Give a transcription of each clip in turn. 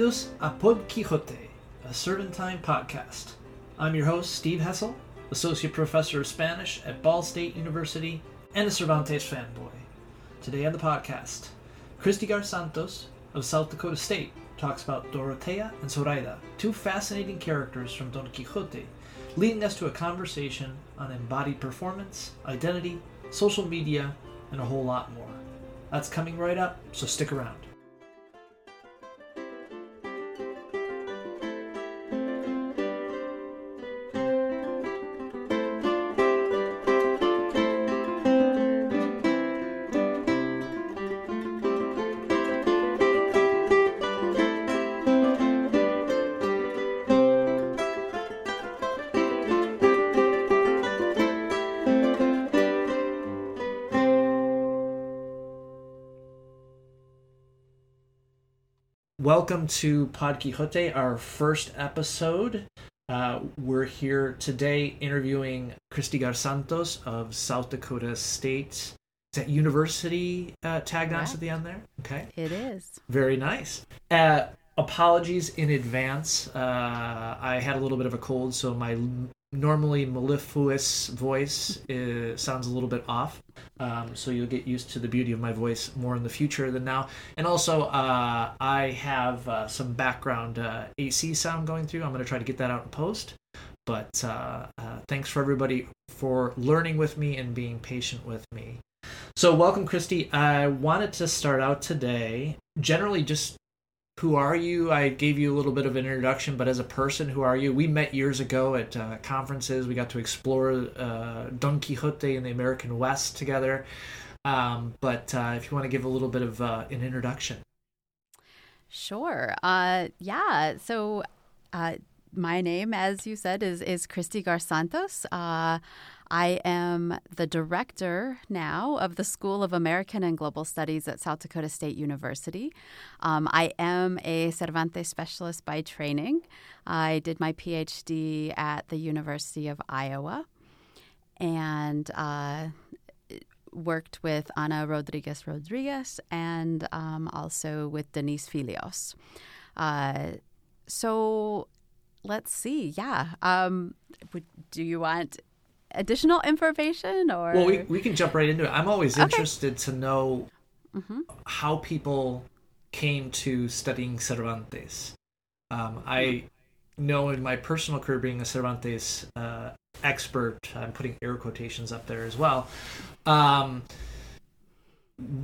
Bienvenidos a Pod Quixote, a Cervantine podcast. I'm your host, Steve Hessel, Associate Professor of Spanish at Ball State University and a Cervantes fanboy. Today on the podcast, Christy Garst-Santos of South Dakota State talks about Dorotea and Zoraida, two fascinating characters from Don Quixote, leading us to a conversation on embodied performance, identity, social media, and a whole lot more. That's coming right up, so stick around. Welcome to Pod Quixote, our first episode. Uh, we're here today interviewing Christy Garst-Santos of South Dakota State. Is that university uh, tagged on at the end there? Okay. It is. Very nice. Uh, apologies in advance. Uh, I had a little bit of a cold, so my normally mellifluous voice uh, sounds a little bit off. Um, so you'll get used to the beauty of my voice more in the future than now. And also, uh, I have uh, some background uh, AC sound going through. I'm going to try to get that out in post. But uh, uh, thanks for everybody for learning with me and being patient with me. So, welcome, Christy. I wanted to start out today generally just who are you? I gave you a little bit of an introduction, but as a person, who are you? We met years ago at uh, conferences. We got to explore uh, Don Quixote in the American West together. Um, but uh, if you want to give a little bit of uh, an introduction. Sure. Uh, yeah. So, uh, my name, as you said, is is Christy Garst-Santos. Uh, I am the director now of the School of American and Global Studies at South Dakota State University. Um, I am a Cervantes specialist by training. I did my PhD at the University of Iowa, and uh, worked with Ana Rodriguez Rodriguez and um, also with Denise Filios. Uh, so let's see. Yeah. Um, would, do you want additional information or? Well, we, we can jump right into it. I'm always Okay. interested to know Mhm. how people came to studying Cervantes. Um, I know in my personal career, being a Cervantes uh, expert, I'm putting air quotations up there as well. Um,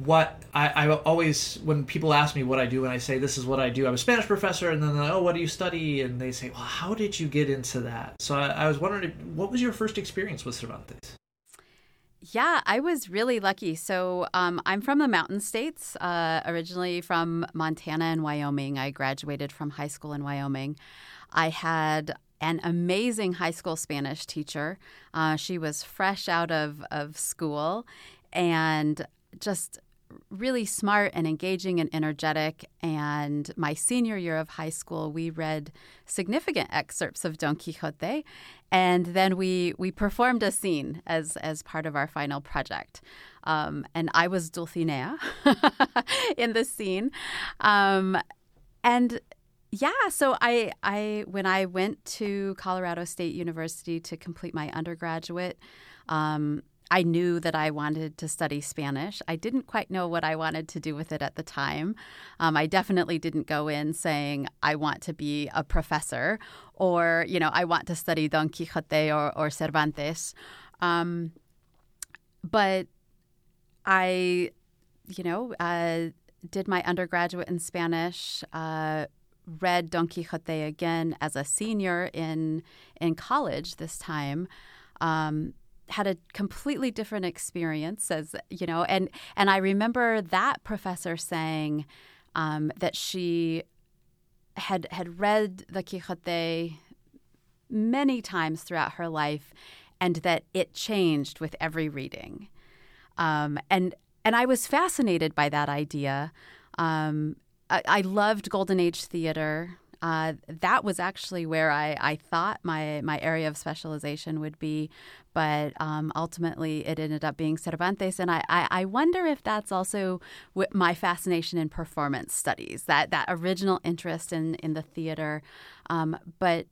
what I, I always, when people ask me what I do, and I say this is what I do, I'm a Spanish professor, and then like, oh, what do you study? And they say, well, how did you get into that? So I, I was wondering, what was your first experience with Cervantes? Yeah, I was really lucky. So um, I'm from the mountain states, uh, originally from Montana and Wyoming. I graduated from high school in Wyoming. I had an amazing high school Spanish teacher. Uh, she was fresh out of, of school and just really smart and engaging and energetic. And my senior year of high school, we read significant excerpts of Don Quixote, and then we we performed a scene as as part of our final project. Um, and I was Dulcinea in the scene, um, and yeah, so I I when I went to Colorado State University to complete my undergraduate. Um, I knew that I wanted to study Spanish. I didn't quite know what I wanted to do with it at the time. Um, I definitely didn't go in saying, I want to be a professor or, you know, I want to study Don Quixote or, or Cervantes. Um, but I, you know, uh, did my undergraduate in Spanish, uh, read Don Quixote again as a senior in, in college this time. Um, had a completely different experience as you know and and i remember that professor saying um, that she had had read the quixote many times throughout her life and that it changed with every reading. Um, and and i was fascinated by that idea. Um, I, I loved golden age theater uh, that was actually where I, I thought my, my area of specialization would be. But um, ultimately, it ended up being Cervantes. And I, I, I wonder if that's also my fascination in performance studies, that, that original interest in, in the theater. Um, but,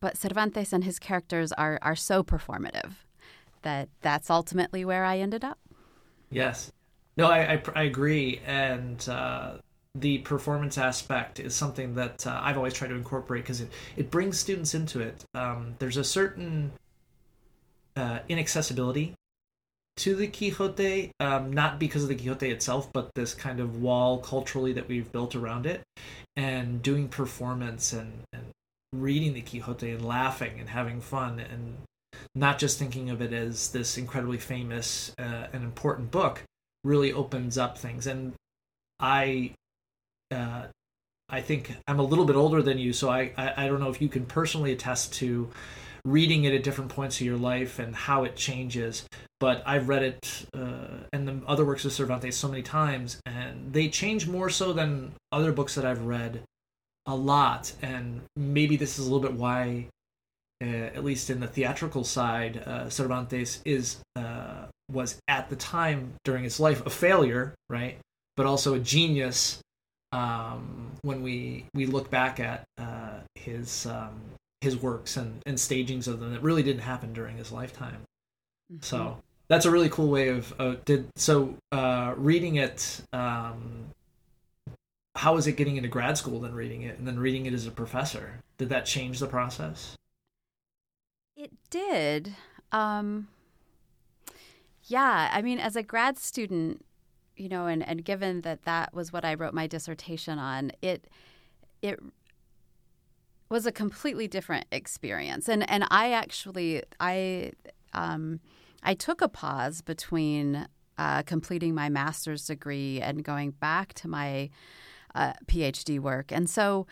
but Cervantes and his characters are, are so performative that that's ultimately where I ended up. Yes. No, I, I, I agree. And uh, the performance aspect is something that uh, I've always tried to incorporate because it, it brings students into it. Um, there's a certain uh, inaccessibility to the Quixote, um, not because of the Quixote itself, but this kind of wall culturally that we've built around it. And doing performance and, and reading the Quixote and laughing and having fun and not just thinking of it as this incredibly famous uh, and important book really opens up things. And I uh, I think I'm a little bit older than you, so I, I, I don't know if you can personally attest to reading it at different points of your life and how it changes. But I've read it uh, and the other works of Cervantes so many times, and they change more so than other books that I've read a lot. And maybe this is a little bit why, uh, at least in the theatrical side, uh, Cervantes is uh, was at the time during his life a failure, right? But also a genius um, when we we look back at uh, his um, his works and, and stagings of them that really didn't happen during his lifetime. Mm-hmm. So that's a really cool way of uh, did so uh, reading it. Um, how was it getting into grad school then reading it and then reading it as a professor? Did that change the process? It did. Um, yeah, I mean, as a grad student, you know, and, and given that that was what I wrote my dissertation on, it it was a completely different experience. And and I actually I um, I took a pause between uh, completing my master's degree and going back to my uh, PhD work. And so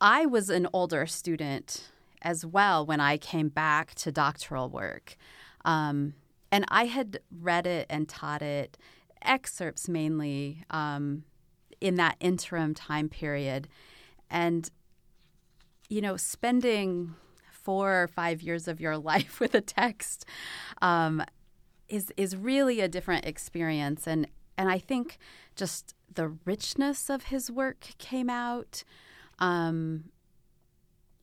I was an older student as well when I came back to doctoral work. Um, and I had read it and taught it excerpts mainly um, in that interim time period. And, you know, spending four or five years of your life with a text um, is is really a different experience. And and I think just the richness of his work came out. Um,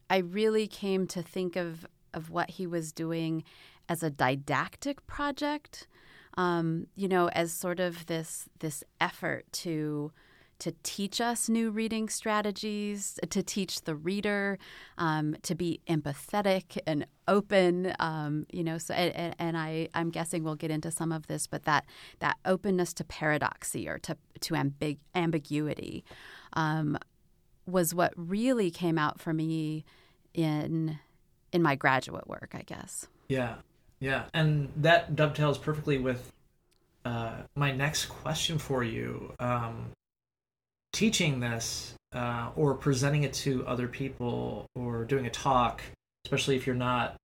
I really came to think of of what he was doing as a didactic project um, you know, as sort of this this effort to to teach us new reading strategies, to teach the reader um, to be empathetic and open. Um, you know, so and, and, I I'm guessing we'll get into some of this, but that that openness to paradoxy or to to ambig- ambiguity um, was what really came out for me in in my graduate work, I guess. Yeah, yeah, and that dovetails perfectly with uh, my next question for you. Um, teaching this uh, or presenting it to other people or doing a talk, especially if you're not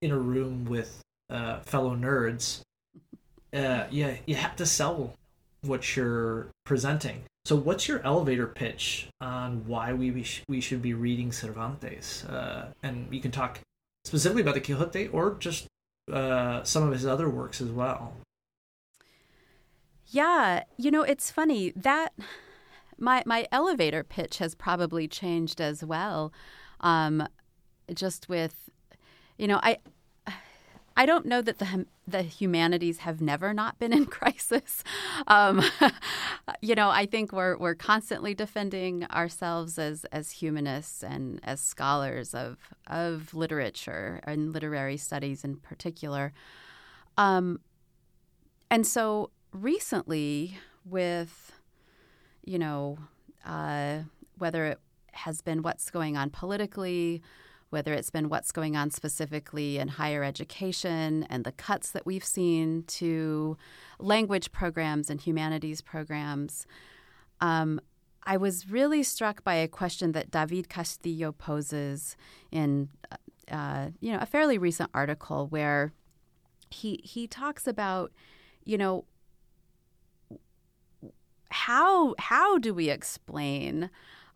in a room with uh, fellow nerds, uh, yeah, you have to sell what you're presenting. So, what's your elevator pitch on why we we, sh- we should be reading Cervantes? Uh, and you can talk specifically about the Quixote or just uh, some of his other works as well. Yeah, you know, it's funny that my my elevator pitch has probably changed as well. Um, just with, you know, I I don't know that the the humanities have never not been in crisis. Um, you know, I think we're we're constantly defending ourselves as as humanists and as scholars of of literature and literary studies in particular. Um, and so recently, with you know, uh, whether it has been what's going on politically whether it's been what's going on specifically in higher education and the cuts that we've seen to language programs and humanities programs. Um, I was really struck by a question that David Castillo poses in, uh, you know, a fairly recent article where he he talks about, you know, how how do we explain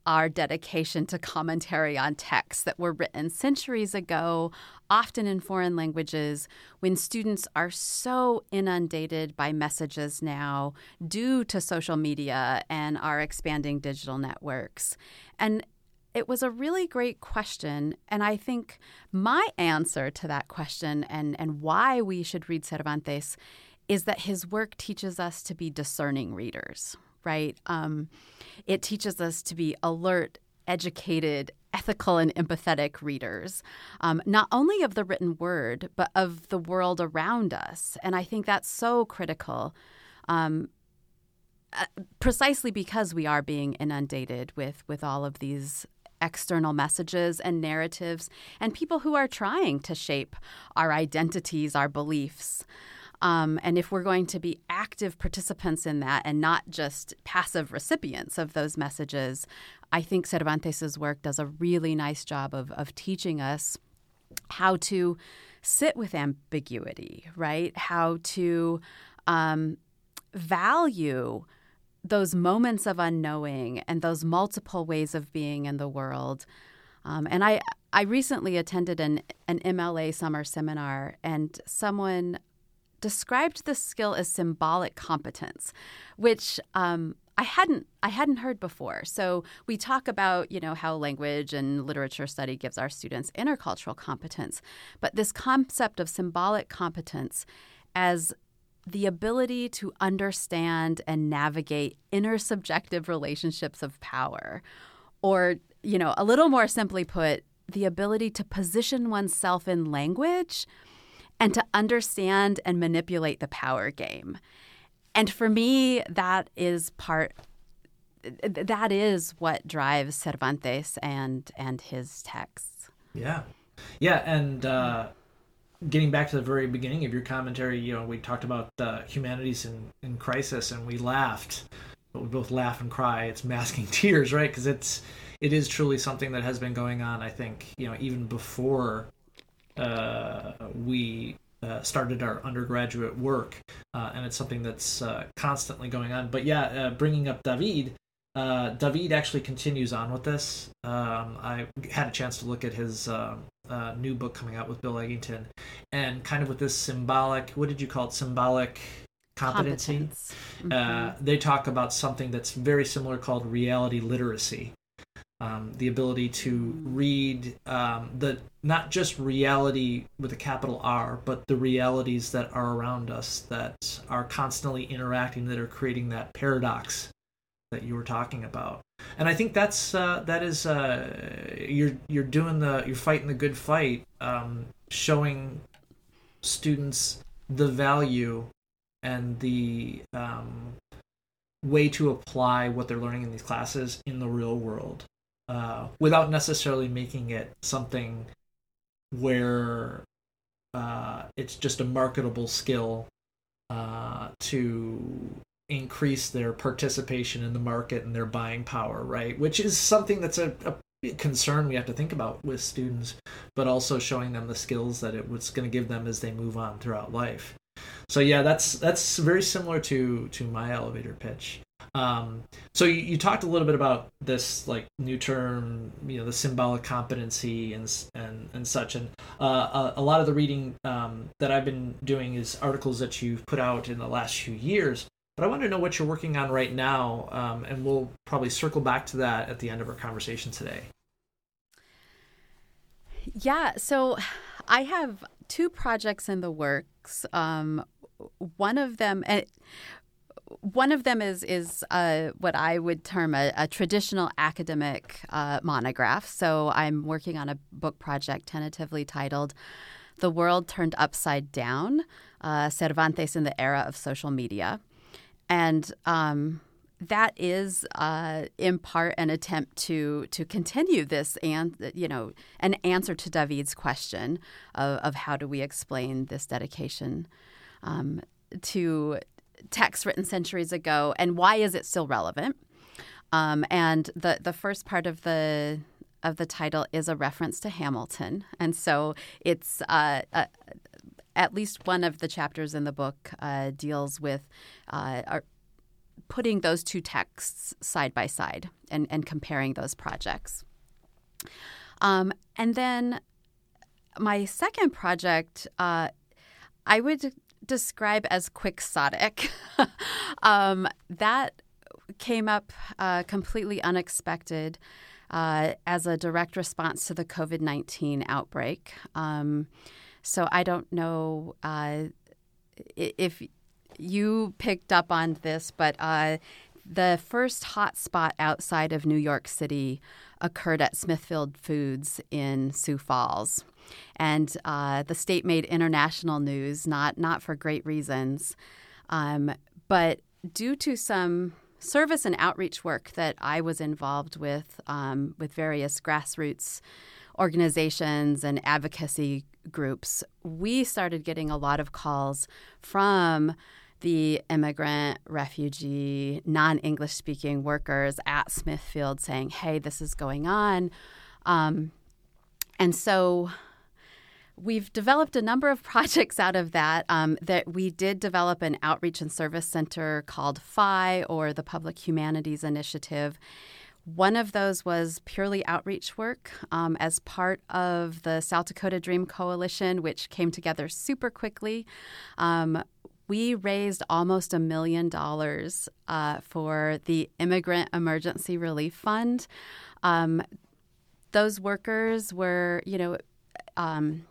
our dedication to commentary on texts that were written centuries ago, often in foreign languages, when students are so inundated by messages now due to social media and our expanding digital networks. And it was a really great question. And I think my answer to that question and, and why we should read Cervantes is that his work teaches us to be discerning readers, right? Um, it teaches us to be alert, educated, ethical, and empathetic readers, um, not only of the written word, but of the world around us. And I think that's so critical. Um, uh, precisely because we are being inundated with with all of these external messages and narratives and people who are trying to shape our identities, our beliefs. Um, and if we're going to be active participants in that and not just passive recipients of those messages, I think Cervantes' work does a really nice job of, of teaching us how to sit with ambiguity, right? How to um, value those moments of unknowing and those multiple ways of being in the world. Um, and I, I recently attended an, an MLA summer seminar, and someone described this skill as symbolic competence, which um, I hadn't I hadn't heard before. So we talk about you know how language and literature study gives our students intercultural competence, but this concept of symbolic competence as the ability to understand and navigate intersubjective relationships of power, or you know a little more simply put, the ability to position oneself in language and to understand and manipulate the power game. And for me, that is part that is what drives Cervantes and and his texts. Yeah. Yeah, and uh getting back to the very beginning of your commentary, you know, we talked about uh, humanities in, in crisis and we laughed, but we both laugh and cry. It's masking tears, right? Because it's it is truly something that has been going on. I think you know even before we uh, started our undergraduate work, uh, and it's something that's uh, constantly going on. But yeah, uh, bringing up David, uh, David actually continues on with this. Um, I had a chance to look at his um, new book coming out with Bill Egginton, and kind of with this symbolic. What did you call it? Symbolic competency. Mm-hmm. they talk about something that's very similar called reality literacy um, the ability to read um, the not just reality with a capital R, but the realities that are around us that are constantly interacting, that are creating that paradox that you were talking about. And I think that's uh, that is uh, you're you're doing the you're fighting the good fight, um, showing students the value and the um, way to apply what they're learning in these classes in the real world uh, without necessarily making it something where uh, it's just a marketable skill uh, to increase their participation in the market and their buying power, right? Which is something that's a, a concern we have to think about with students, but also showing them the skills that it was going to give them as they move on throughout life. So yeah, that's that's very similar to to my elevator pitch. Um, so you, you, talked a little bit about this like new term, you know, the symbolic competency and and and such. And uh, a, a, lot of the reading um, that I've been doing is articles that you've put out in the last few years. But I want to know what you're working on right now, um, and we'll probably circle back to that at the end of our conversation today. Yeah, so I have two projects in the works. Um, one of them, and one of them is is uh, what I would term a, a traditional academic uh, monograph. So I'm working on a book project tentatively titled "The World Turned Upside Down: uh, Cervantes in the Era of Social Media," and um, that is uh, in part an attempt to to continue this and you know an answer to David's question of, of how do we explain this dedication um, to text written centuries ago, and why is it still relevant? Um, and the the first part of the of the title is a reference to Hamilton, and so it's uh, uh, at least one of the chapters in the book uh, deals with uh, putting those two texts side by side and, and comparing those projects. Um, and then my second project, uh, I would describe as quixotic. um, that came up uh, completely unexpected uh, as a direct response to the COVID 19 outbreak. Um, so I don't know uh, if you picked up on this, but uh, the first hotspot outside of New York City occurred at Smithfield Foods in Sioux Falls. And uh, the state made international news, not, not for great reasons. Um, but due to some service and outreach work that I was involved with, um, with various grassroots organizations and advocacy groups, we started getting a lot of calls from the immigrant, refugee, non English speaking workers at Smithfield saying, hey, this is going on. Um, and so we've developed a number of projects out of that. Um, that we did develop an outreach and service center called PHI or the Public Humanities Initiative. One of those was purely outreach work um, as part of the South Dakota Dream Coalition, which came together super quickly. Um, we raised almost a million dollars uh, for the Immigrant Emergency Relief Fund. Um, those workers were, you know, um,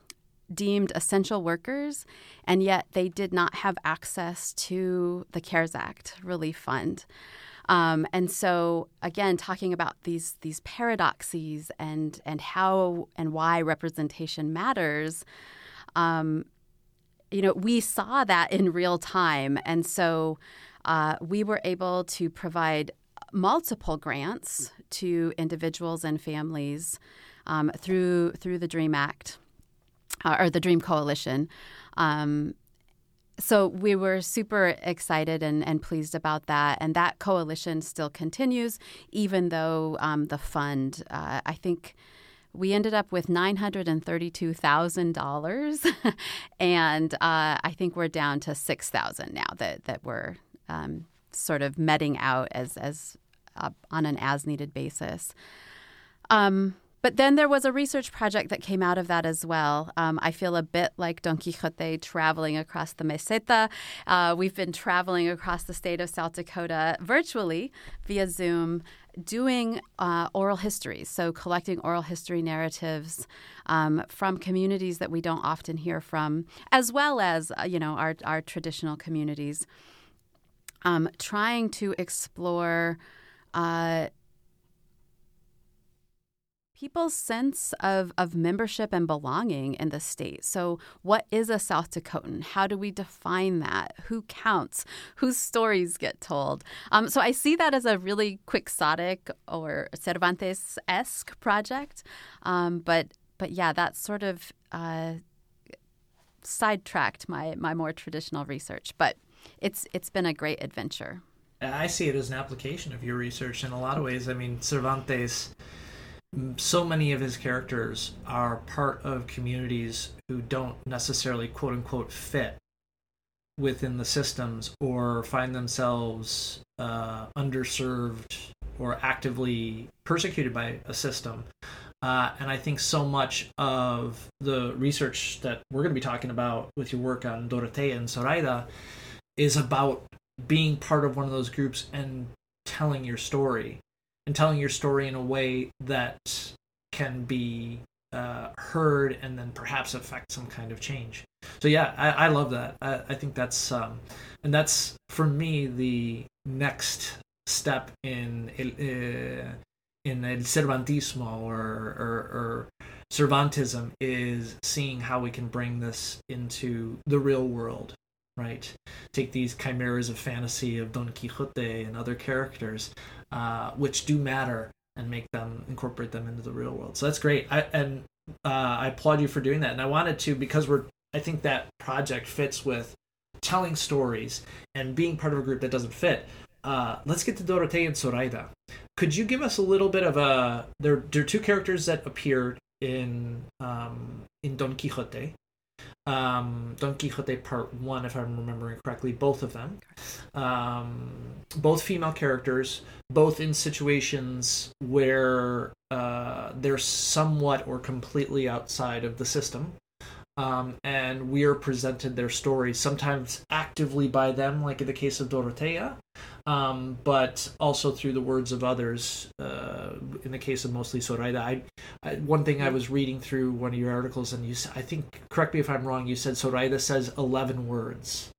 deemed essential workers, and yet they did not have access to the CARES Act relief fund. Um, and so, again, talking about these these paradoxes and and how and why representation matters. Um, you know, we saw that in real time. And so uh, we were able to provide multiple grants to individuals and families um, through through the Dream Act uh, or the Dream Coalition. Um, so we were super excited and, and pleased about that. And that coalition still continues, even though um, the fund, uh, I think, we ended up with $932,000. and uh, I think we're down to 6000 now that, that we're um, sort of meting out as, as uh, on an as needed basis. Um, but then there was a research project that came out of that as well. Um, I feel a bit like Don Quixote traveling across the meseta. Uh, we've been traveling across the state of South Dakota virtually via Zoom doing uh, oral histories, so collecting oral history narratives um, from communities that we don't often hear from, as well as uh, you know our our traditional communities. Um, trying to explore uh, people's sense of, of membership and belonging in the state. So, what is a South Dakotan? How do we define that? Who counts? Whose stories get told? Um, so, I see that as a really quixotic or Cervantes esque project. Um, but, but yeah, that sort of uh, sidetracked my, my more traditional research. But it's, it's been a great adventure. I see it as an application of your research in a lot of ways. I mean, Cervantes so many of his characters are part of communities who don't necessarily quote unquote fit within the systems or find themselves uh, underserved or actively persecuted by a system. Uh, and I think so much of the research that we're going to be talking about with your work on Dorotea and Zoraida is about being part of one of those groups and telling your story and telling your story in a way that can be uh, heard and then perhaps affect some kind of change. So yeah, I, I love that. I, I, think that's um, and that's for me the next step in uh, in el Cervantismo or, or, or Cervantism is seeing how we can bring this into the real world right? Take these chimeras of fantasy of Don Quixote and other characters, uh, which do matter, and make them incorporate them into the real world. So that's great. I, and uh, I applaud you for doing that. And I wanted to because we're. I think that project fits with telling stories and being part of a group that doesn't fit. Uh, let's get to Dorotea and Zoraida. Could you give us a little bit of a? There, there are two characters that appear in um, in Don Quixote. Um, Don Quixote Part One, if I'm remembering correctly, both of them, um, both female characters, both in situations where uh, they're somewhat or completely outside of the system. Um, and we are presented their stories sometimes actively by them, like in the case of Dorotea, um, but also through the words of others. Uh, in the case of mostly Zoraida, I, I, one thing I was reading through one of your articles, and you, I think, correct me if I'm wrong, you said Zoraida says 11 words.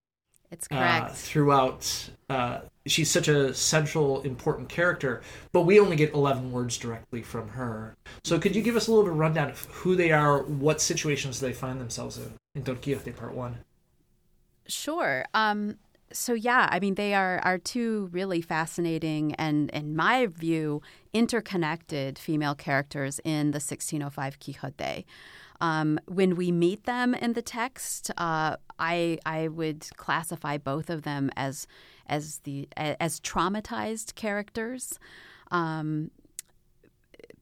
It's correct. Uh, throughout, uh, she's such a central, important character, but we only get 11 words directly from her. So, could you give us a little bit of rundown of who they are, what situations they find themselves in in Don Quixote Part One? Sure. Um, so yeah, I mean they are are two really fascinating and, in my view, interconnected female characters in the 1605 Quixote. Um, when we meet them in the text, uh, I I would classify both of them as as the as traumatized characters. Um,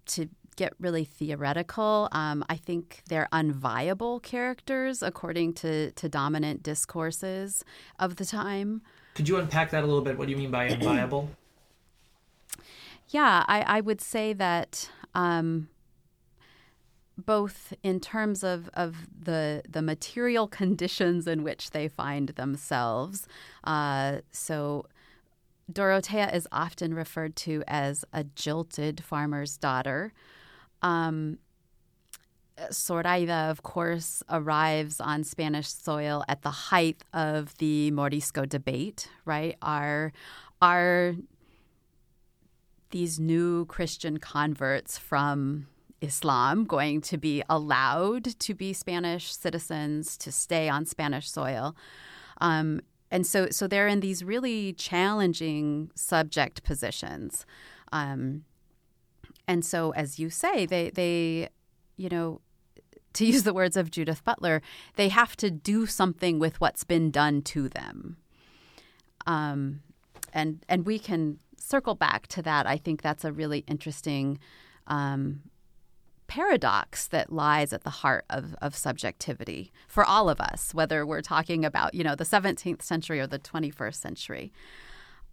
to get really theoretical, um, I think they're unviable characters according to to dominant discourses of the time. Could you unpack that a little bit? What do you mean by unviable? yeah, I, I would say that. Um, both in terms of, of the the material conditions in which they find themselves. Uh, so Dorotea is often referred to as a jilted farmer's daughter. Um, Zoraida, of course, arrives on Spanish soil at the height of the Morisco debate, right? Are, are these new Christian converts from Islam going to be allowed to be Spanish citizens to stay on Spanish soil. Um, and so, so they're in these really challenging subject positions. Um, and so, as you say, they, they, you know, to use the words of Judith Butler, they have to do something with what's been done to them. Um, and and we can circle back to that. I think that's a really interesting um, paradox that lies at the heart of, of subjectivity for all of us, whether we're talking about, you know, the 17th century or the 21st century.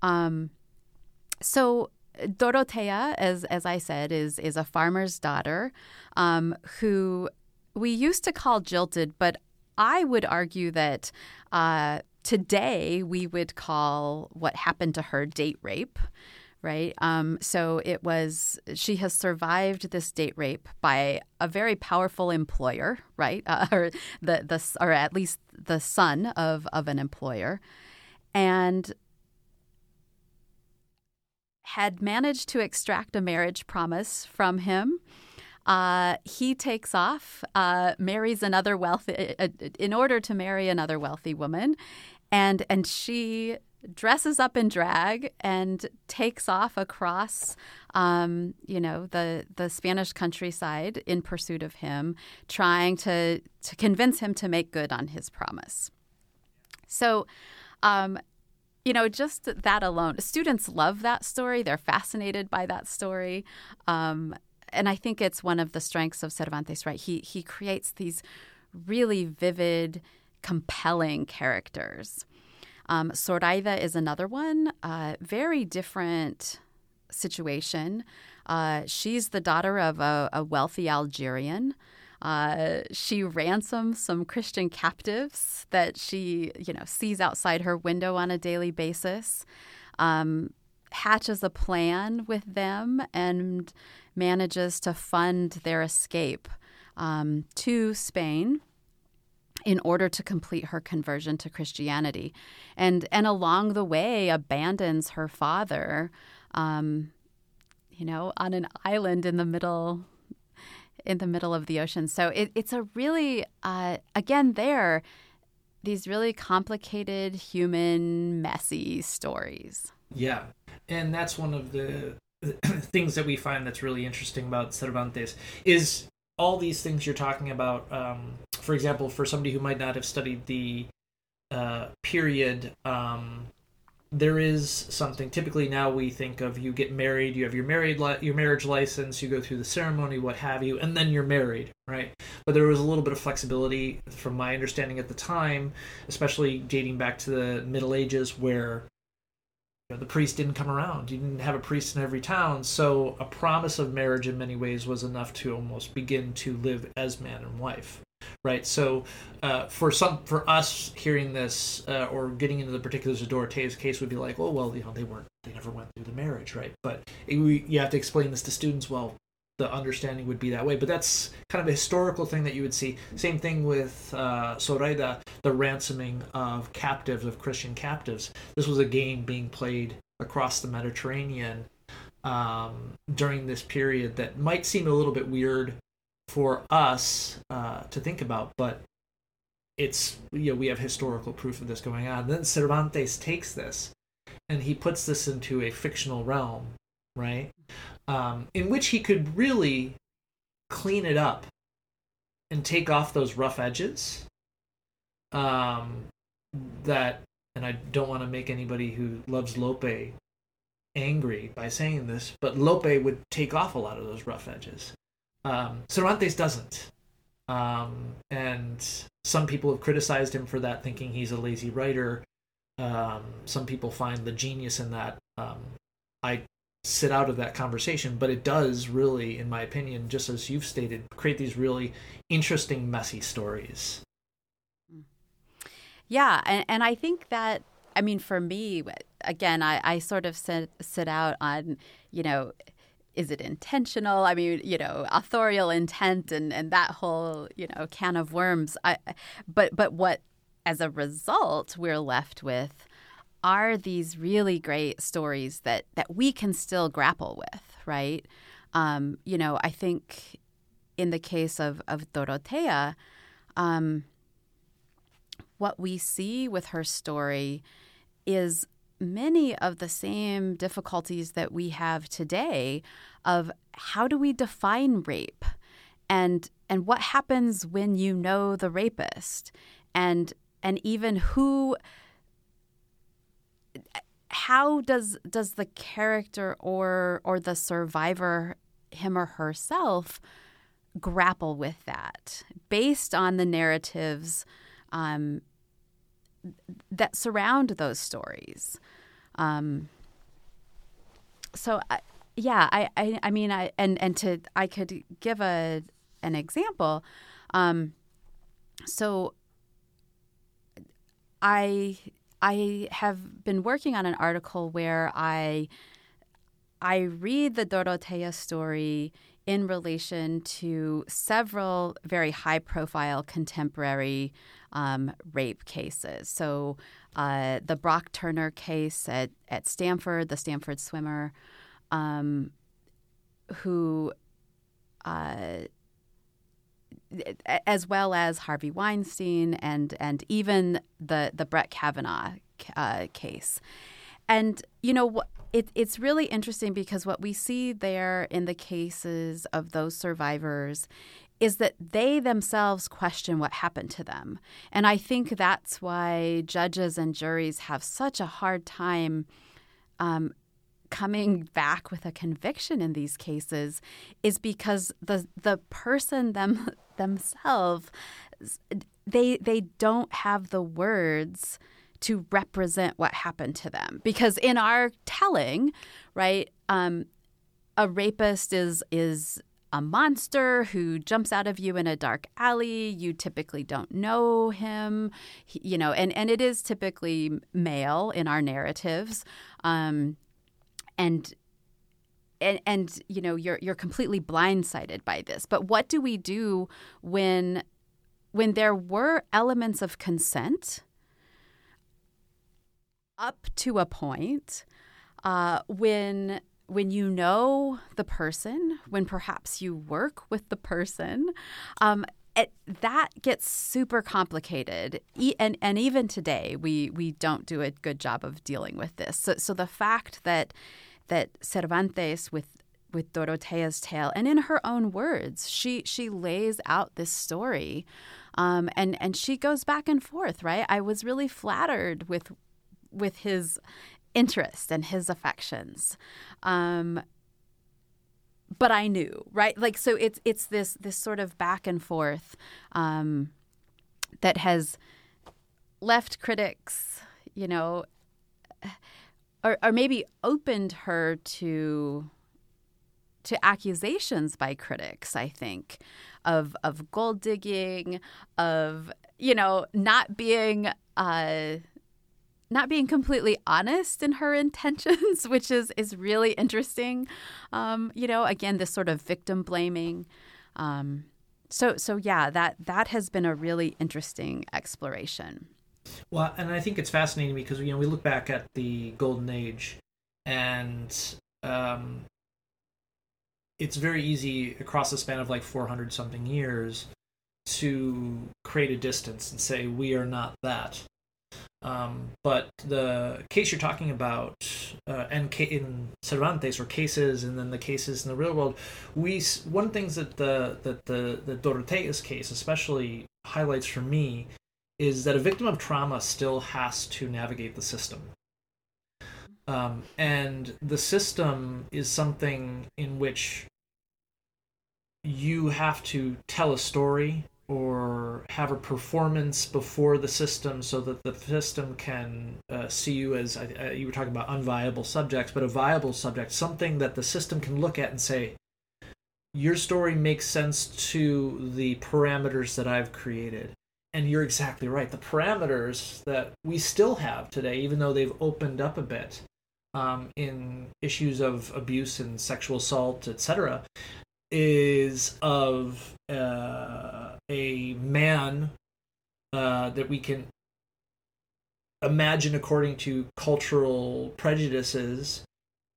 Um, so Dorotea, as as I said, is is a farmer's daughter um, who we used to call jilted, but I would argue that uh, today we would call what happened to her date rape right? Um, so it was, she has survived this date rape by a very powerful employer, right? Uh, or the, the, or at least the son of, of an employer. And had managed to extract a marriage promise from him. Uh, he takes off, uh, marries another wealthy, uh, in order to marry another wealthy woman, and and she dresses up in drag and takes off across, um, you know, the the Spanish countryside in pursuit of him, trying to to convince him to make good on his promise. So. Um, you know, just that alone, students love that story. They're fascinated by that story. Um, and I think it's one of the strengths of Cervantes, right? He, he creates these really vivid, compelling characters. Um, Zoraida is another one, uh, very different situation. Uh, she's the daughter of a, a wealthy Algerian. Uh, she ransoms some Christian captives that she, you know, sees outside her window on a daily basis. Um, hatches a plan with them and manages to fund their escape um, to Spain in order to complete her conversion to Christianity, and and along the way abandons her father, um, you know, on an island in the middle in the middle of the ocean. So it, it's a really uh, again there these really complicated, human, messy stories. Yeah, and that's one of the things that we find that's really interesting about Cervantes is all these things you're talking about. Um, for example, for somebody who might not have studied the uh, period um, there is something. Typically, now we think of you get married, you have your married li- your marriage license, you go through the ceremony, what have you, and then you're married, right? But there was a little bit of flexibility, from my understanding at the time, especially dating back to the Middle Ages, where you know, the priest didn't come around. You didn't have a priest in every town, so a promise of marriage in many ways was enough to almost begin to live as man and wife right? So uh, for some, for us hearing this uh, or getting into the particulars of Dorothea's case would be like, oh well, you know, they weren't, they never went through the marriage, right? But it, we, you have to explain this to students. Well, the understanding would be that way, but that's kind of a historical thing that you would see. Same thing with uh, Zoraida, the ransoming of captives, of Christian captives. This was a game being played across the Mediterranean um, during this period that might seem a little bit weird for us uh, to think about, but it's you know we have historical proof of this going on. Then Cervantes takes this and he puts this into a fictional realm, right? Um, in which he could really clean it up and take off those rough edges. Um, that, and I don't want to make anybody who loves Lope angry by saying this, but Lope would take off a lot of those rough edges. Um, Cervantes doesn't. Um, and some people have criticized him for that, thinking he's a lazy writer. Um, some people find the genius in that. Um, I sit out of that conversation, but it does really, in my opinion, just as you've stated, create these really interesting, messy stories. Yeah, and, and I think that, I mean, for me, again, I, I sort of sit, sit out on, you know, is it intentional? I mean, you know, authorial intent and, and that whole, you know, can of worms. I, but but what as a result we're left with are these really great stories that that we can still grapple with, right? Um, you know, I think in the case of of Dorotea, um, what we see with her story is many of the same difficulties that we have today of how do we define rape? And and what happens when you know the rapist? And and even who how does does the character or or the survivor him or herself grapple with that based on the narratives um, that surround those stories. Um, so, I, yeah, I, I, I mean, I and and to I could give a an example. Um, so, I I have been working on an article where I I read the Dorotea story in relation to several very high profile contemporary um, rape cases. So, uh, the Brock Turner case at, at Stanford, the Stanford swimmer, um, who, uh, as well as Harvey Weinstein and and even the the Brett Kavanaugh uh, case, and you know it, it's really interesting because what we see there in the cases of those survivors is that they themselves question what happened to them. And I think that's why judges and juries have such a hard time um, coming back with a conviction in these cases is because the the person them themselves they they don't have the words to represent what happened to them because in our telling right um, a rapist is is a monster who jumps out of you in a dark alley. You typically don't know him, he, you know, and, and it is typically male in our narratives. Um, and and, and you know you're you're completely blindsided by this. But what do we do when when there were elements of consent up to a point uh, when when you know the person, when perhaps you work with the person, um, it, that gets super complicated. E- and, and even today, we, we don't do a good job of dealing with this. So, so the fact that, that Cervantes, with with Dorotea's tale, and in her own words, she she lays out this story, um, and and she goes back and forth. Right, I was really flattered with with his interest and his affections. Um, but I knew, right? Like so it's it's this this sort of back and forth um, that has left critics, you know, or, or maybe opened her to to accusations by critics, I think, of of gold digging, of you know, not being uh, not being completely honest in her intentions, which is is really interesting. Um, you know, again, this sort of victim blaming. Um, so so yeah, that that has been a really interesting exploration. Well, and I think it's fascinating because you know we look back at the golden age, and um, it's very easy across the span of like 400 something years to create a distance and say we are not that um, but the case you're talking about, uh, and in Cervantes or cases, and then the cases in the real world, we one of the things that the that the the Dorotea's case especially highlights for me is that a victim of trauma still has to navigate the system. Um, and the system is something in which you have to tell a story or have a performance before the system so that the system can uh, see you as uh, you were talking about unviable subjects, but a viable subject, something that the system can look at and say, your story makes sense to the parameters that I've created. And you're exactly right. The parameters that we still have today, even though they've opened up a bit um, in issues of abuse and sexual assault, etc., is of uh, a man uh, that we can imagine according to cultural prejudices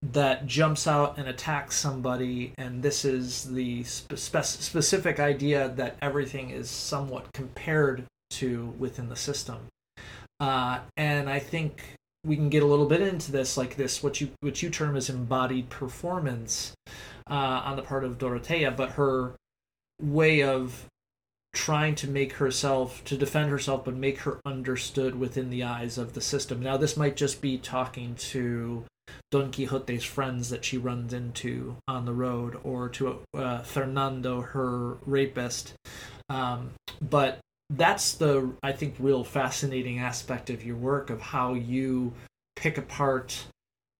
that jumps out and attacks somebody and this is the spe- specific idea that everything is somewhat compared to within the system. Uh, and i think we can get a little bit into this like this what you what you term as embodied performance uh, on the part of Dorotea, but her way of trying to make herself to defend herself but make her understood within the eyes of the system. Now this might just be talking to don quixote's friends that she runs into on the road or to uh, fernando her rapist. Um, but that's the i think real fascinating aspect of your work of how you pick apart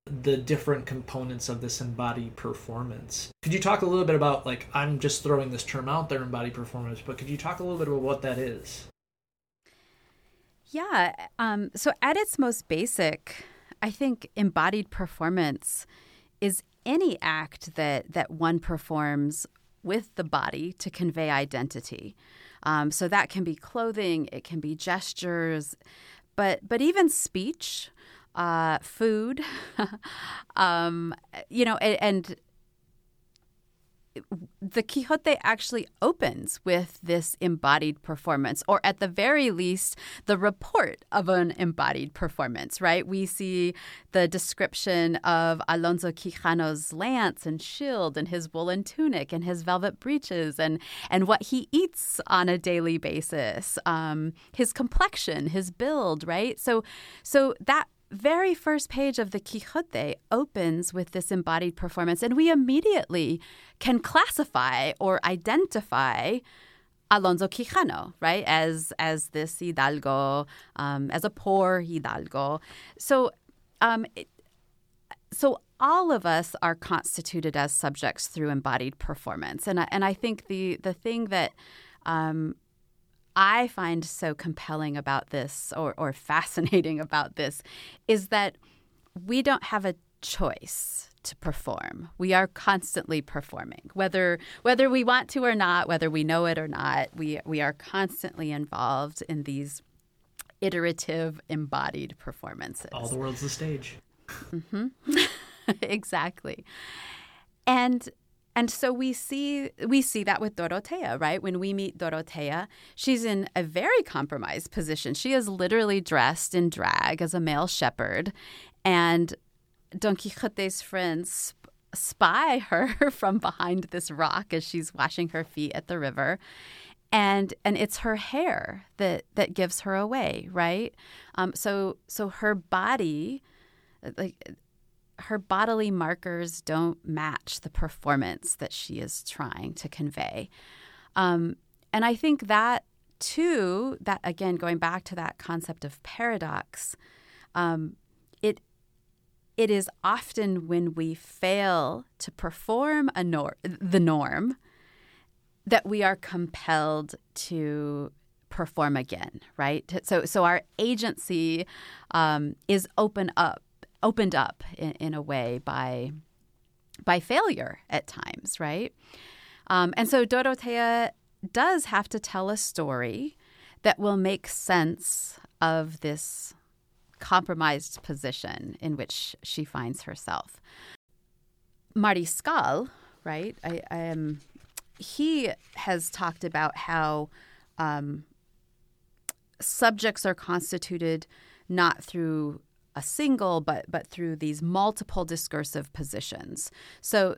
the different components of this embodied performance. Could you talk a little bit about like I'm just throwing this term out there embodied performance, but could you talk a little bit about what that is? Yeah, um, so at its most basic, I think embodied performance is any act that that one performs with the body to convey identity. Um, so that can be clothing, it can be gestures, but but even speech uh, food, um, you know, and, and the Quixote actually opens with this embodied performance, or at the very least, the report of an embodied performance, right? We see the description of Alonso Quijano's lance and shield and his woolen tunic and his velvet breeches and, and what he eats on a daily basis, um, his complexion, his build, right? So, so that very first page of the Quixote opens with this embodied performance, and we immediately can classify or identify Alonso Quijano, right, as as this hidalgo, um, as a poor hidalgo. So, um, it, so all of us are constituted as subjects through embodied performance, and I, and I think the the thing that um, I find so compelling about this or, or fascinating about this is that we don't have a choice to perform. We are constantly performing, whether whether we want to or not, whether we know it or not. We we are constantly involved in these iterative, embodied performances. All the world's the stage. Mm-hmm. exactly, and and so we see we see that with Dorotea, right? When we meet Dorotea, she's in a very compromised position. She is literally dressed in drag as a male shepherd, and Don Quixote's friends spy her from behind this rock as she's washing her feet at the river. And and it's her hair that that gives her away, right? Um, so so her body like her bodily markers don't match the performance that she is trying to convey. Um, and I think that too, that again, going back to that concept of paradox, um, it it is often when we fail to perform a nor- the norm that we are compelled to perform again, right? So, so our agency um, is open up, opened up in, in, a way by by failure at times, right? Um, and so Dorothea does have to tell a story that will make sense of this compromised position in which she finds herself. Mariscal, right? I, I am. He has talked about how um, subjects are constituted not through a single, but but through these multiple discursive positions. So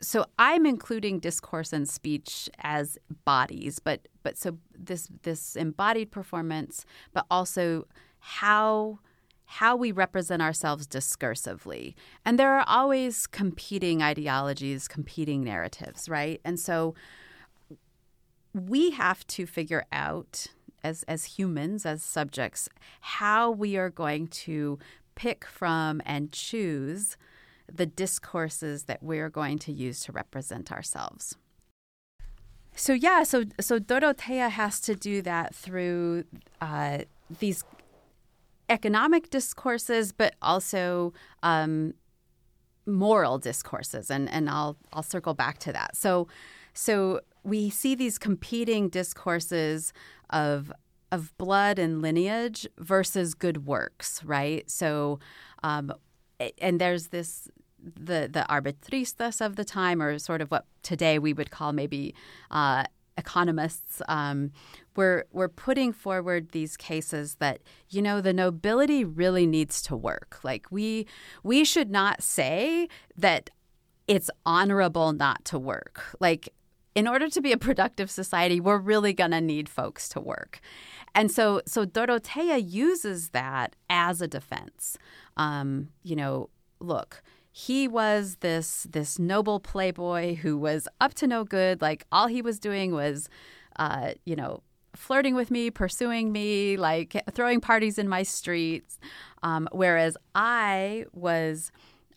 so I'm including discourse and speech as bodies, but but so this this embodied performance, but also how how we represent ourselves discursively. And there are always competing ideologies, competing narratives, right? And so we have to figure out as as humans, as subjects, how we are going to pick from and choose the discourses that we're going to use to represent ourselves. So yeah, so so Dorothea has to do that through uh, these economic discourses, but also um, moral discourses, and and I'll I'll circle back to that. So so we see these competing discourses of of blood and lineage versus good works, right? So, um, and there's this the the arbitristas of the time, or sort of what today we would call maybe uh, economists, um, were were putting forward these cases that you know the nobility really needs to work. Like we we should not say that it's honorable not to work. Like in order to be a productive society, we're really going to need folks to work. And so, so Dorothea uses that as a defense. Um, you know, look, he was this this noble playboy who was up to no good. Like all he was doing was, uh, you know, flirting with me, pursuing me, like throwing parties in my streets. Um, whereas I was.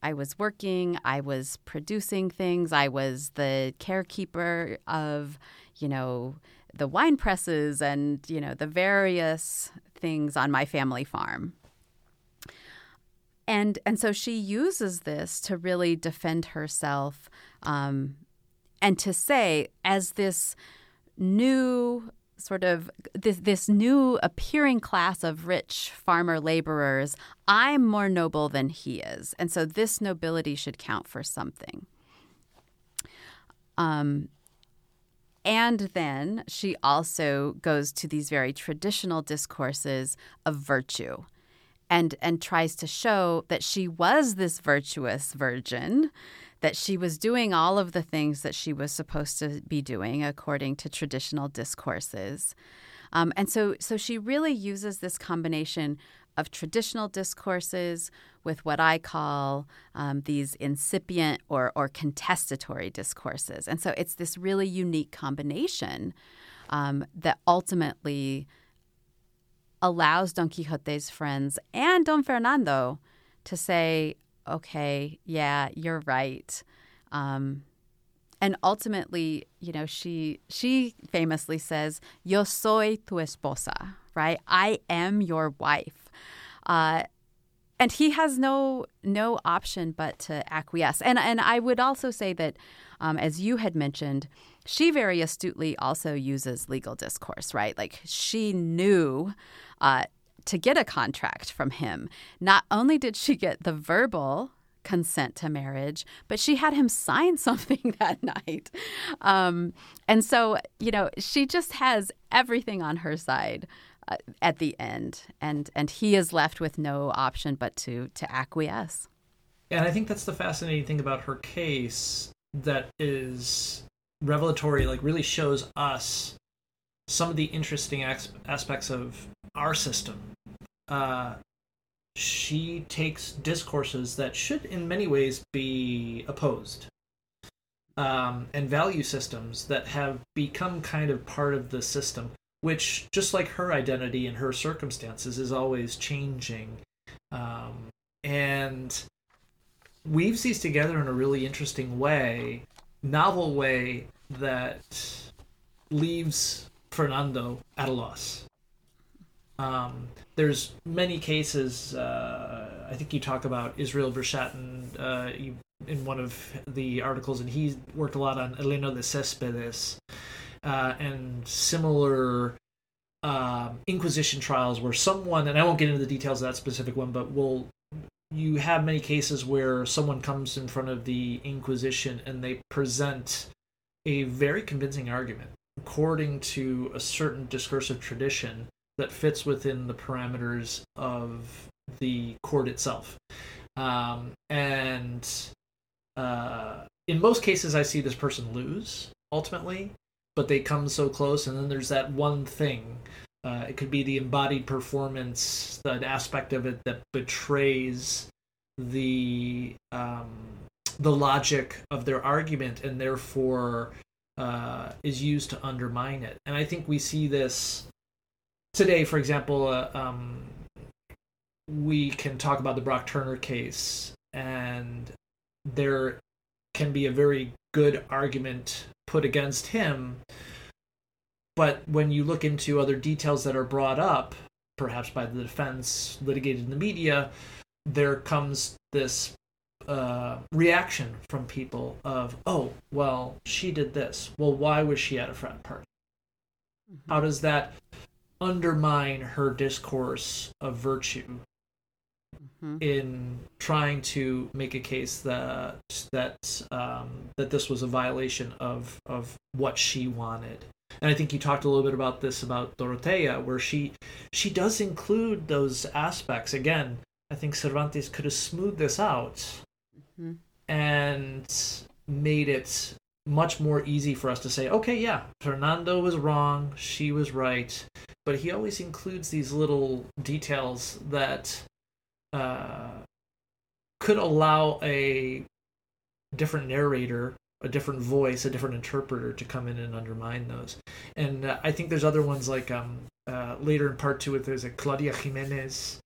I was working, I was producing things, I was the carekeeper of, you know, the wine presses and, you know, the various things on my family farm. And and so she uses this to really defend herself um, and to say as this new sort of this this new appearing class of rich farmer laborers i'm more noble than he is. And so this nobility should count for something. Um, and then she also goes to these very traditional discourses of virtue and and tries to show that she was this virtuous virgin that she was doing all of the things that she was supposed to be doing according to traditional discourses um, and so so she really uses this combination of traditional discourses with what I call um, these incipient or, or contestatory discourses. And so it's this really unique combination um, that ultimately allows Don Quixote's friends and Don Fernando to say, okay, yeah, you're right. Um, and ultimately, you know, she she famously says, "Yo soy tu esposa," right? I am your wife. Uh, and he has no no option but to acquiesce. And and I would also say that, um, as you had mentioned, she very astutely also uses legal discourse, right? Like she knew uh, to get a contract from him. Not only did she get the verbal consent to marriage, but she had him sign something that night. Um, and so, you know, she just has everything on her side. Uh, at the end, and and he is left with no option but to to acquiesce. And I think that's the fascinating thing about her case that is revelatory, like really shows us some of the interesting aspects of our system. Uh, she takes discourses that should, in many ways, be opposed, um, and value systems that have become kind of part of the system, which, just like her identity and her circumstances, is always changing. Um, and weaves these together in a really interesting way, novel way that leaves Fernando at a loss. Um, there's many cases. Uh, I think you talk about Israel Burshatin uh, in one of the articles, and he worked a lot on Elena de Cespedes uh, and similar uh, Inquisition trials where someone, and I won't get into the details of that specific one, but will you have many cases where someone comes in front of the Inquisition and they present a very convincing argument according to a certain discursive tradition that fits within the parameters of the court itself. Um, and uh, in most cases, I see this person lose ultimately, but they come so close, and then there's that one thing. Uh, it could be the embodied performance, that aspect of it that betrays the um, the logic of their argument, and therefore uh, is used to undermine it. And I think we see this today, for example, uh, um, we can talk about the Brock Turner case, and there can be a very good argument put against him. But when you look into other details that are brought up, perhaps by the defense, litigated in the media, there comes this uh, reaction from people of, oh, well, she did this. Well, why was she at a frat party? Mm-hmm. How does that undermine her discourse of virtue mm-hmm. in trying to make a case that that um, that this was a violation of of what she wanted. And I think you talked a little bit about this about Dorotea, where she she does include those aspects. Again, I think Cervantes could have smoothed this out mm-hmm. and made it much more easy for us to say, okay, yeah, Fernando was wrong, she was right, but he always includes these little details that uh, could allow a different narrator a different voice a different interpreter to come in and undermine those. And uh, i think there's other ones like um, uh, later in part two there's a claudia jeronima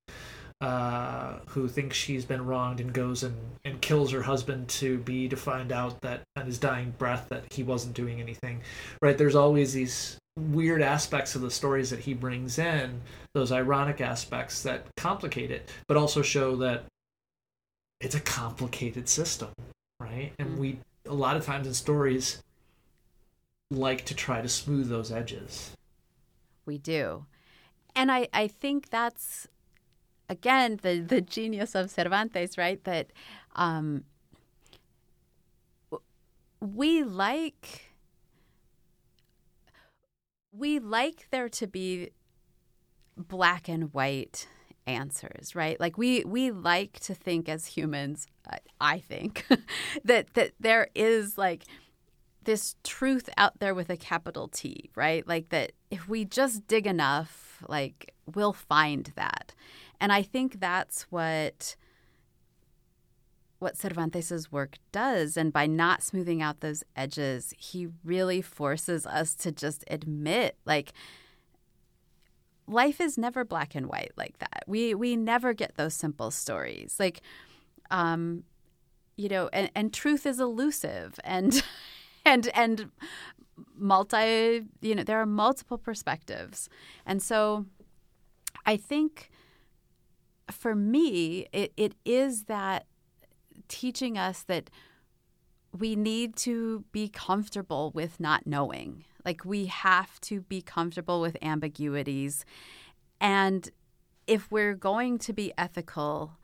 uh, who thinks she's been wronged and goes and, and kills her husband to be to find out that on his dying breath that he wasn't doing anything right there's always these weird aspects of the stories that he brings in, those ironic aspects that complicate it, but also show that it's a complicated system, right? And mm-hmm. we a lot of times in stories like to try to smooth those edges. We do. And I, I think that's again the, the genius of Cervantes, right? That um, we like we like there to be black and white answers, right? Like we we like to think as humans, I think, that that there is like this truth out there with a capital T, right? Like that if we just dig enough, like we'll find that. And I think that's what what Cervantes's work does. And by not smoothing out those edges he really forces us to just admit like life is never black and white like that. We we never get those simple stories. Like um you know and, and truth is elusive and and and multi you know there are multiple perspectives. And so i think for me it, it is that teaching us that we need to be comfortable with not knowing. Like we have to be comfortable with ambiguities. And if we're going to be ethical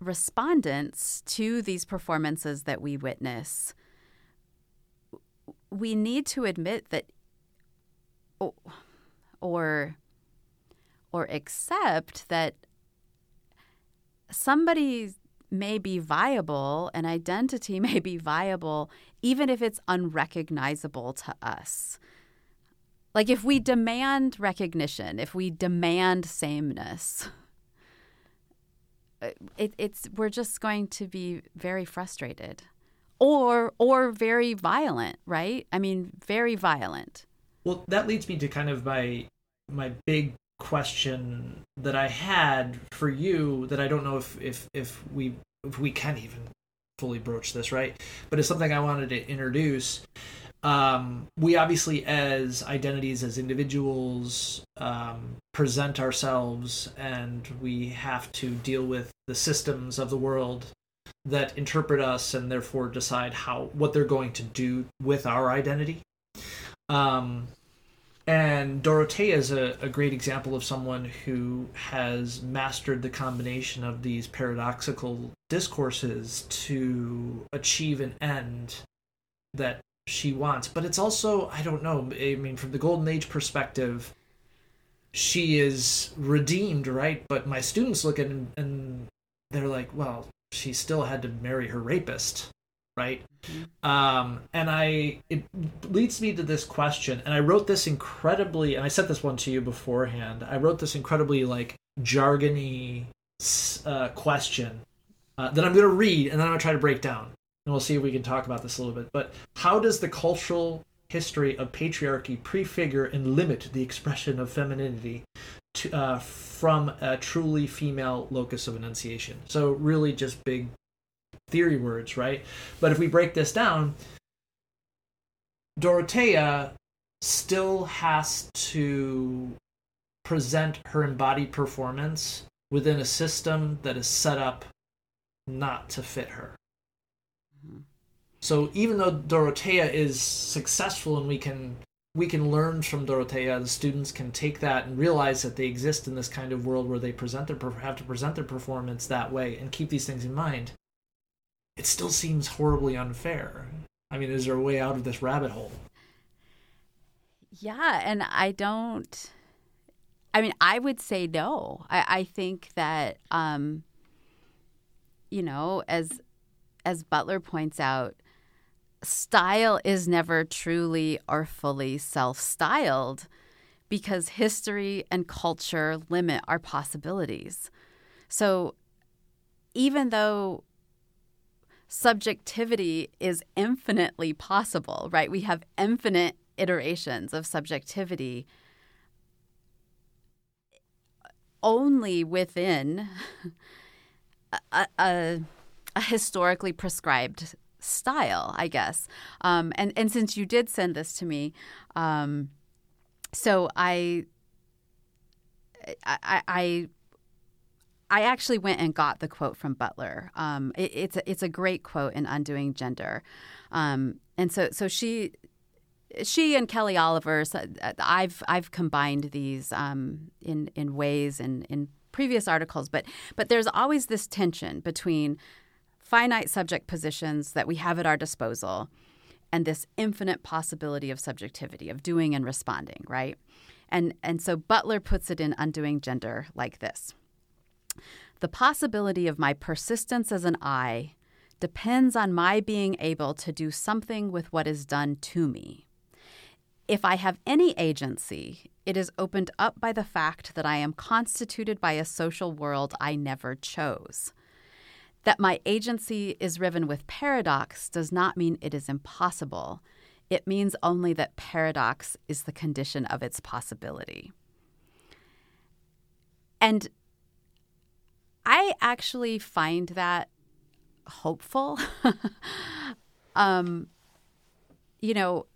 respondents to these performances that we witness, we need to admit that or or accept that somebody may be viable, an identity may be viable, even if it's unrecognizable to us. Like if we demand recognition, if we demand sameness, uh, it, it's we're just going to be very frustrated, or or very violent, right? I mean, very violent. Well, that leads me to kind of my my big question that I had for you that I don't know if if if we if we can even fully broach this right, but it's something I wanted to introduce. Um, we obviously, as identities, as individuals, um, present ourselves, and we have to deal with the systems of the world that interpret us and therefore decide how what they're going to do with our identity. Um, and Dorothea is a, a great example of someone who has mastered the combination of these paradoxical discourses to achieve an end that she wants. But it's also, I don't know, I mean, from the Golden Age perspective, she is redeemed, right? But my students look at and, and they're like, well, she still had to marry her rapist right? Mm-hmm. Um, and I it leads me to this question, and I wrote this incredibly, and I sent this one to you beforehand. I wrote this incredibly like jargony uh, question uh, that I'm going to read, and then I'm going to try to break down, and we'll see if we can talk about this a little bit. But how does the cultural history of patriarchy prefigure and limit the expression of femininity to, uh, from a truly female locus of enunciation? So really, just big theory words, right? But if we break this down, Dorothea still has to present her embodied performance within a system that is set up not to fit her. Mm-hmm. So even though Dorothea is successful and we can we can learn from Dorothea, the students can take that and realize that they exist in this kind of world where they present their have to present their performance that way and keep these things in mind it still seems horribly unfair. I mean, is there a way out of this rabbit hole? Yeah, and I don't. I mean, I would say no. I, I think that, um, you know, as as Butler points out, style is never truly or fully self-styled because history and culture limit our possibilities. So, even though subjectivity is infinitely possible, right? We have infinite iterations of subjectivity only within a, a, a historically prescribed style, I guess. Um, and and since you did send this to me, um, so I, I I I actually went and got the quote from Butler. Um, it, it's a, it's a great quote in Undoing Gender, um, and so so she she and Kelly Oliver. I've I've combined these um, in in ways in in previous articles, but but there's always this tension between finite subject positions that we have at our disposal and this infinite possibility of subjectivity of doing and responding, right? And and so Butler puts it in Undoing Gender like this. The possibility of my persistence as an I depends on my being able to do something with what is done to me. If I have any agency, it is opened up by the fact that I am constituted by a social world I never chose. That my agency is riven with paradox does not mean it is impossible. It means only that paradox is the condition of its possibility. And I actually find that hopeful. um, you know,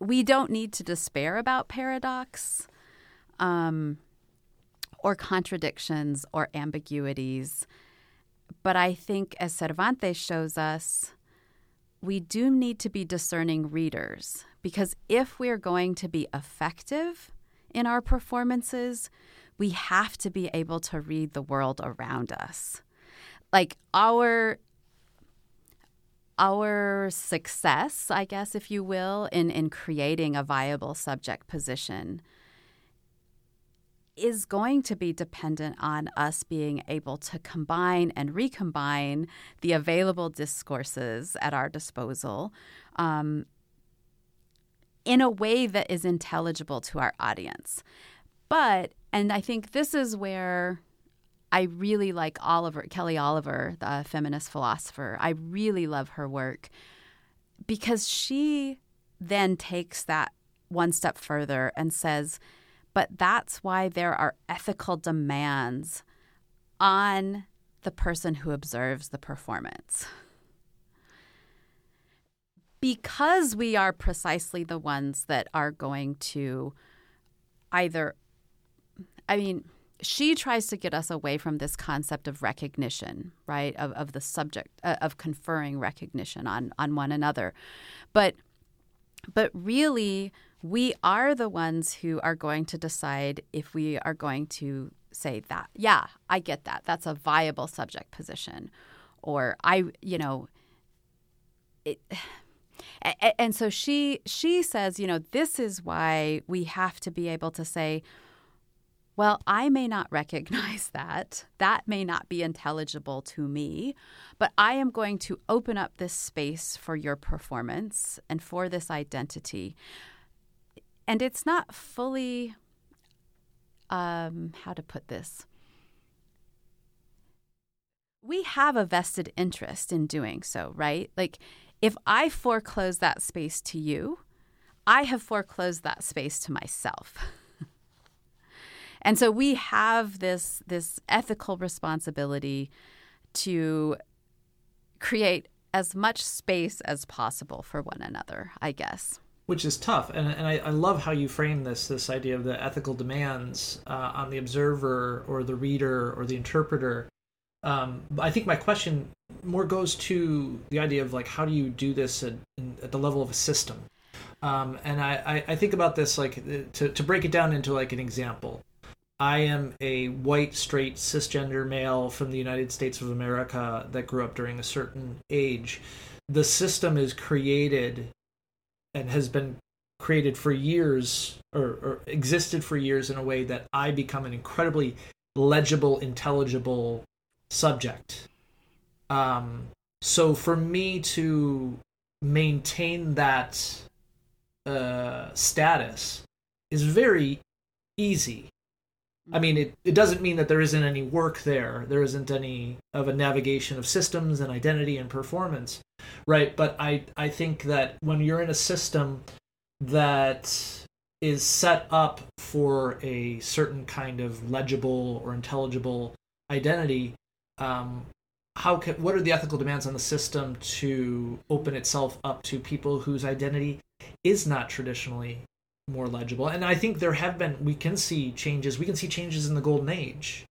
we don't need to despair about paradox um, or contradictions or ambiguities. But I think, as Cervantes shows us, we do need to be discerning readers because if we're going to be effective in our performances, we have to be able to read the world around us. Like our our success, I guess, if you will, in, in creating a viable subject position is going to be dependent on us being able to combine and recombine the available discourses at our disposal um, in a way that is intelligible to our audience. But, and I think this is where I really like Oliver Kelly Oliver, the feminist philosopher. I really love her work because she then takes that one step further and says, but that's why there are ethical demands on the person who observes the performance. Because we are precisely the ones that are going to either, I mean, she tries to get us away from this concept of recognition, right? Of, of the subject, uh, of conferring recognition on, on one another. But, but really, we are the ones who are going to decide if we are going to say that, yeah, I get that. That's a viable subject position. Or I, you know, it, and so she she says, you know, this is why we have to be able to say, well, I may not recognize that. That may not be intelligible to me, but I am going to open up this space for your performance and for this identity. And it's not fully um, how to put this. We have a vested interest in doing so, right? Like, if I foreclose that space to you, I have foreclosed that space to myself. and so we have this this ethical responsibility to create as much space as possible for one another, I guess. Which is tough. And, and I, I, love how you frame this this idea of the ethical demands uh, on the observer or the reader or the interpreter. Um, i think my question more goes to the idea of like how do you do this at, at the level of a system? Um, and I, I, think about this like to, to break it down into like an example i am a white straight cisgender male from the united states of america that grew up during a certain age the system is created and has been created for years or, or, existed for years in a way that I become an incredibly legible, intelligible subject. Um, so for me to maintain that uh, status is very easy. I mean, it, it doesn't mean that there isn't any work there. There isn't any of a navigation of systems and identity and performance right? But I I think that when you're in a system that is set up for a certain kind of legible or intelligible identity, um, how can what are the ethical demands on the system to open itself up to people whose identity is not traditionally more legible? And I think there have been we can see changes. We can see changes in the golden age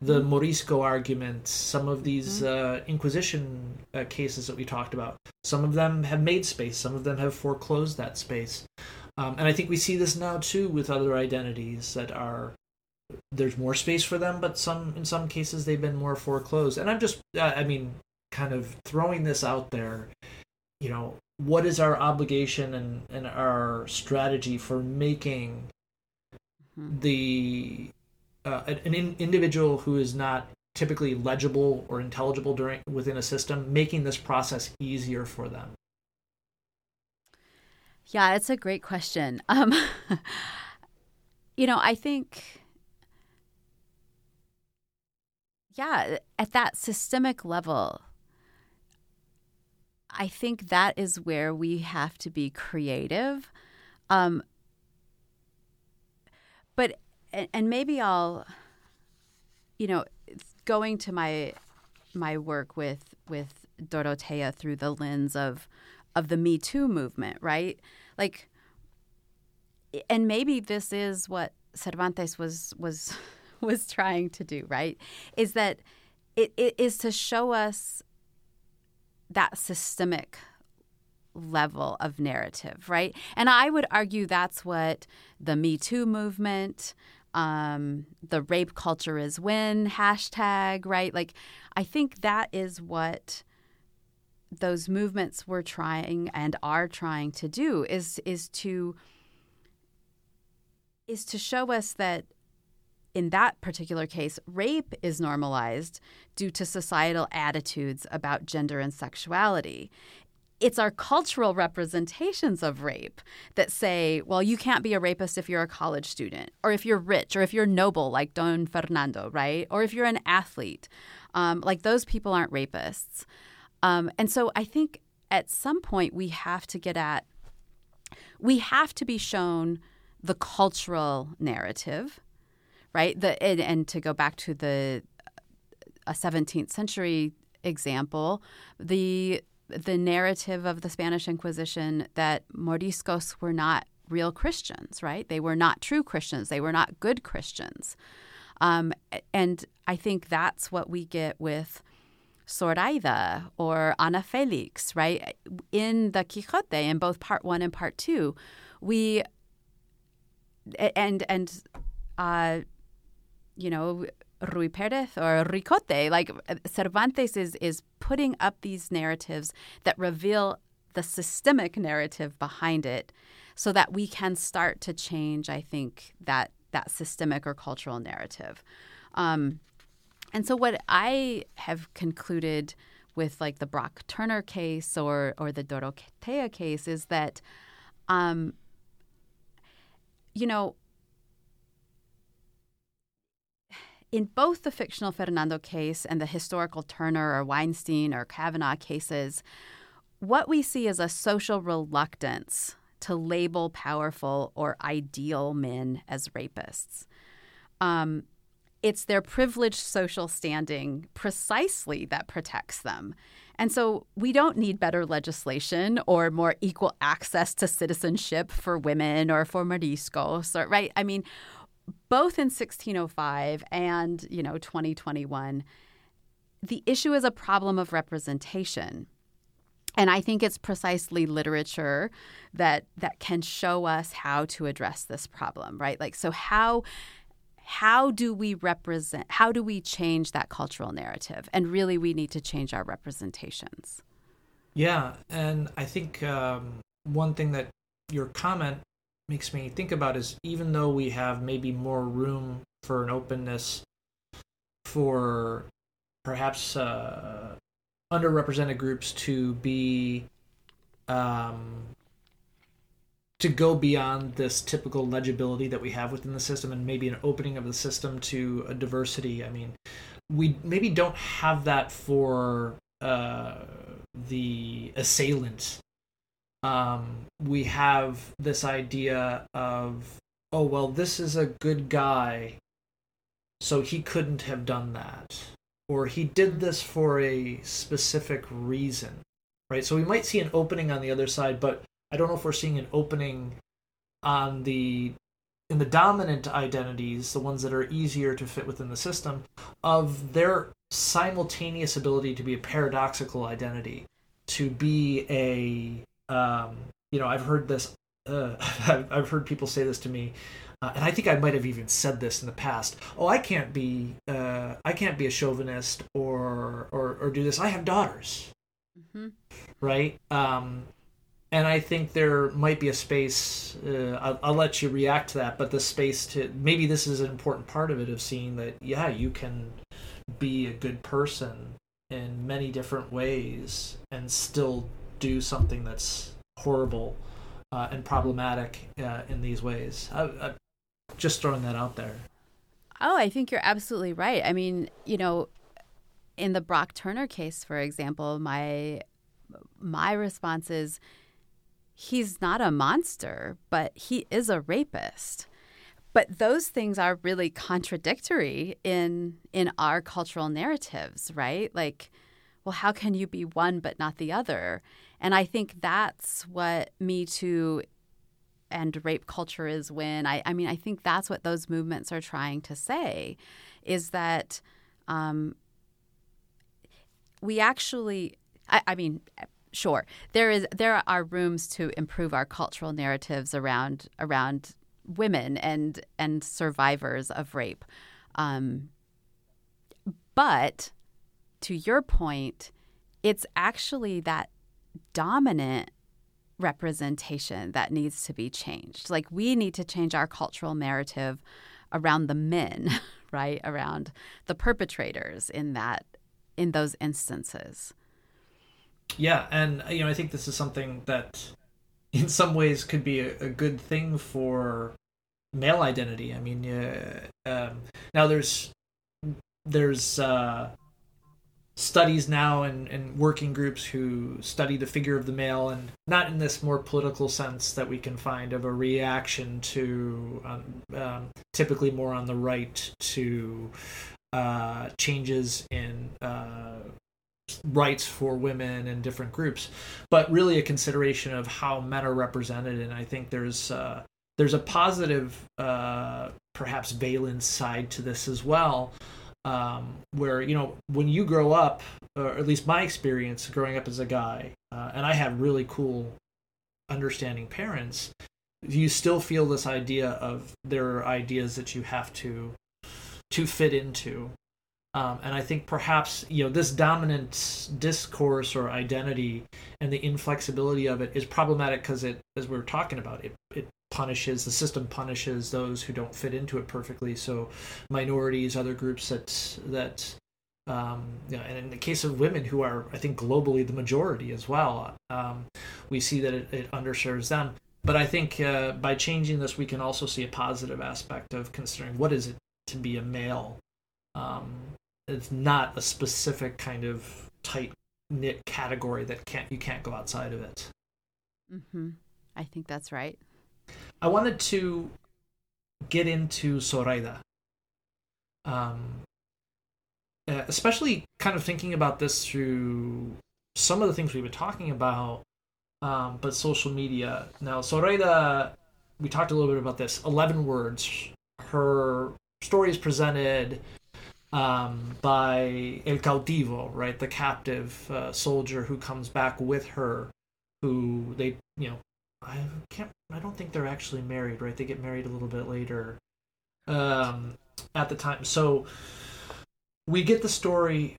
the mm-hmm. Morisco argument, some of these mm-hmm. uh, Inquisition uh, cases that we talked about. Some of them have made space, some of them have foreclosed that space. Um, and I think we see this now too with other identities that are there's more space for them, but some in some cases they've been more foreclosed. And I'm just, uh, I mean, kind of throwing this out there. You know, what is our obligation and, and our strategy for making mm-hmm. the uh, an in, individual who is not typically legible or intelligible during within a system, making this process easier for them? Yeah, it's a great question. Um, you know, I think, yeah, at that systemic level, I think that is where we have to be creative. Um, but and, and maybe I'll, you know, going to my my work with with Dorotea through the lens of of the Me Too movement, right? Like, and maybe this is what Cervantes was was was trying to do, right? Is that it, it is to show us that systemic level of narrative, right? And I would argue that's what the Me Too movement, um, the rape culture is when hashtag, right? Like, I think that is what those movements were trying and are trying to do is is to is to show us that in that particular case, rape is normalized due to societal attitudes about gender and sexuality. it's our cultural representations of rape that say, well, you can't be a rapist if you're a college student, or if you're rich, or if you're noble, like Don Fernando, right? Or if you're an athlete. Um, like those people aren't rapists. Um, and so I think at some point we have to get at, we have to be shown the cultural narrative, right? The and, and to go back to the a 17th century example, the the narrative of the Spanish Inquisition that Moriscos were not real Christians, right? They were not true Christians. They were not good Christians. Um, and I think that's what we get with Zoraida or Ana Felix, right? In the Quixote, in both part one and part two, we and and uh, you know Ruy Perez or Ricote. Like Cervantes is is putting up these narratives that reveal the systemic narrative behind it, so that we can start to change. I think that that systemic or cultural narrative. Um, and so, what I have concluded with like the Brock Turner case or or the Dorotea case is that, um, you know, in both the fictional Fernando case and the historical Turner or Weinstein or Kavanaugh cases, what we see is a social reluctance to label powerful or ideal men as rapists. Um, it's their privileged social standing precisely that protects them. And so we don't need better legislation or more equal access to citizenship for women or for moriscos, or, right? I mean, both in 1605 and, you know, 2021, the issue is a problem of representation. And I think it's precisely literature that that can show us how to address this problem, right? Like so how how do we represent how do we change that cultural narrative? And really we need to change our representations. Yeah, and I think um, one thing that your comment makes me think about is even though we have maybe more room for an openness for perhaps uh, underrepresented groups to be um, to go beyond this typical legibility that we have within the system and maybe an opening of the system to a diversity i mean we maybe don't have that for uh, the assailant um, we have this idea of, oh, well, this is a good guy, so he couldn't have done that. Or he did this for a specific reason, right? So we might see an opening on the other side, but I don't know if we're seeing an opening on the in the dominant identities, the ones that are easier to fit within the system, of their simultaneous ability to be a paradoxical identity, to be a um, you know, I've heard this. Uh, I've heard people say this to me, uh, and I think I might have even said this in the past. Oh, I can't be, uh, I can't be a chauvinist or or or do this. I have daughters, mm-hmm. right? Um, and I think there might be a space. Uh, I'll, I'll, let you react to that, but the space to maybe this is an important part of it of seeing that yeah, you can be a good person in many different ways and still do something that's horrible uh, and problematic uh, in these ways. I, I, just throwing that out there. Oh, I think you're absolutely right. I mean, you know, in the Brock Turner case, for example, my my response is he's not a monster, but he is a rapist. But those things are really contradictory in in our cultural narratives, right? Like, well, how can you be one but not the other? And I think that's what Me Too and rape culture is when I, I mean, I think that's what those movements are trying to say is that um, we actually, I, I mean, sure there is there are rooms to improve our cultural narratives around around women and and survivors of rape. Um, but to your point it's actually that dominant representation that needs to be changed. Like we need to change our cultural narrative around the men, right? Around the perpetrators in that in those instances. yeah, and you know, I think this is something that, in some ways, could be a, a good thing for male identity. I mean, uh, um, now there's there's uh, studies now and, and working groups who study the figure of the male and not in this more political sense that we can find of a reaction to um, um, typically more on the right to uh, changes in uh, rights for women and different groups but really a consideration of how men are represented. And i think there's uh, there's a positive uh, perhaps valence side to this as well um, where you know when you grow up, or at least my experience growing up as a guy, uh, and I had really cool, understanding parents. You still feel this idea of there are ideas that you have to to fit into, um, and I think perhaps you know this dominant discourse or identity and the inflexibility of it is problematic because it, as we were talking about, it it punishes the system punishes those who don't fit into it perfectly. So minorities other groups that that um, you know, and in the case of women who are i think globally the majority as well um, we see that it, it, underserves them. But i think uh, by changing this we can also see a positive aspect of considering what is it to be a male. Um, it's not a specific kind of tight knit category that can't you can't go outside of it. Mm-hmm. i think that's right I wanted to get into Zoraida. Um, uh, especially kind of thinking about this through some of the things we've been talking about, um, but social media. Now, Zoraida, we talked a little bit about this 11 words. Her story is presented um, by El Cautivo, right? The captive uh, soldier who comes back with her, who they, you know, I can't. I don't think they're actually married, right? They get married a little bit later. Um, at the time, so we get the story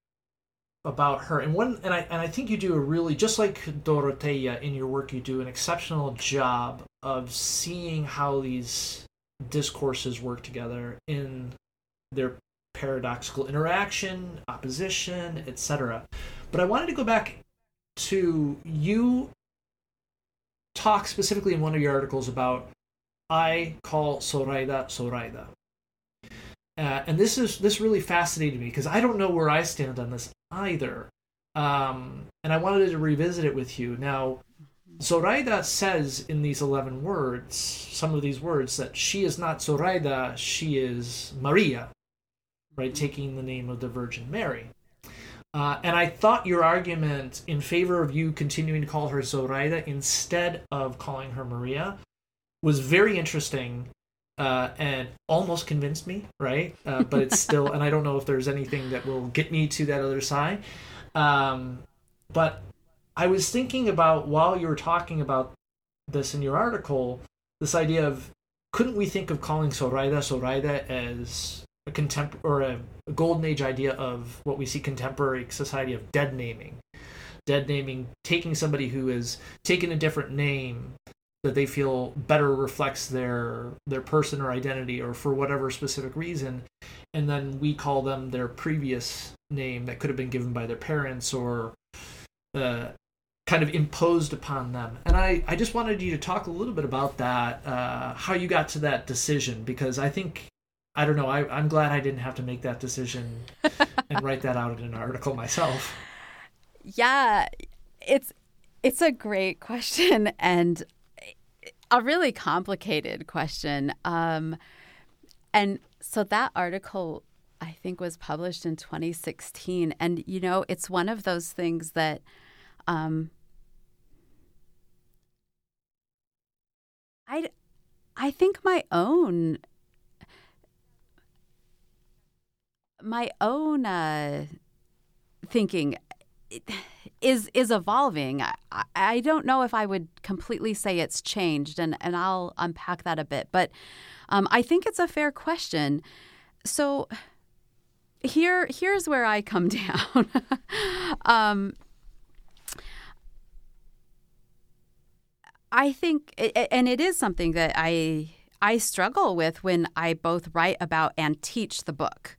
about her, and one, and I and I think you do a really just like Dorotea in your work, you do an exceptional job of seeing how these discourses work together in their paradoxical interaction, opposition, etc. But I wanted to go back to you talk specifically in one of your articles about I call Zoraida Zoraida. Uh, and this is this really fascinated me because I don't know where I stand on this either. Um, and I wanted to revisit it with you. Now, Zoraida says in these 11 words, some of these words, that she is not Zoraida, she is Maria, right? Taking the name of the Virgin Mary. Uh, and I thought your argument in favor of you continuing to call her Zoraida instead of calling her Maria was very interesting uh, and almost convinced me, right? Uh, but it's still, and I don't know if there's anything that will get me to that other side. Um, but I was thinking about while you were talking about this in your article, this idea of couldn't we think of calling Zoraida Zoraida as a contempor or a, golden age idea of what we see contemporary society of dead naming. Dead naming taking somebody who is taken a different name that they feel better reflects their their person or identity or for whatever specific reason and then we call them their previous name that could have been given by their parents or uh, kind of imposed upon them. And I, I just wanted you to talk a little bit about that uh, how you got to that decision because i think I don't know. I, I'm glad I didn't have to make that decision and write that out in an article myself. Yeah, it's it's a great question and a really complicated question. Um, and so that article, I think, was published in 2016, and you know, it's one of those things that. Um, I, I think my own my own uh, thinking is is evolving. I, I don't know if I would completely say it's changed, and, and I'll unpack that a bit. But um, I think it's a fair question. So here here's where I come down. um, I think, and it is something that I I struggle with when I both write about and teach the book.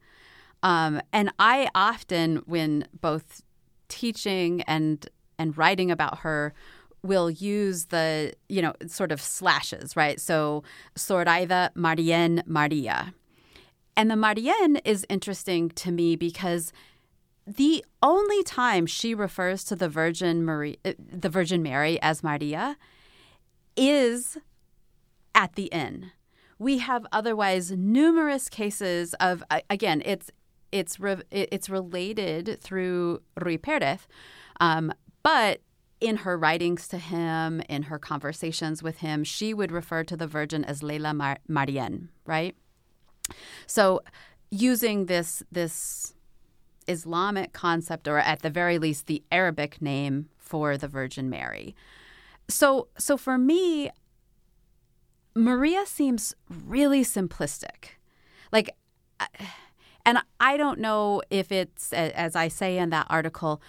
Um, and I often, when both teaching and and writing about her will use the, you know, sort of slashes, right? So Zoraida Marien Maria. And the Marien is interesting to me because the only time she refers to the Virgin Marie, uh, the Virgin Mary as Maria is at the inn. We have otherwise numerous cases of again, it's it's re, it's related through Ruy Perez, um, but in her writings to him, in her conversations with him, she would refer to the Virgin as Leila Mar- Marien, right? So, using this this Islamic concept, or at the very least, the Arabic name for the Virgin Mary. So, so for me, Maria seems really simplistic. Like, and I don't know if it's, as I say in that article,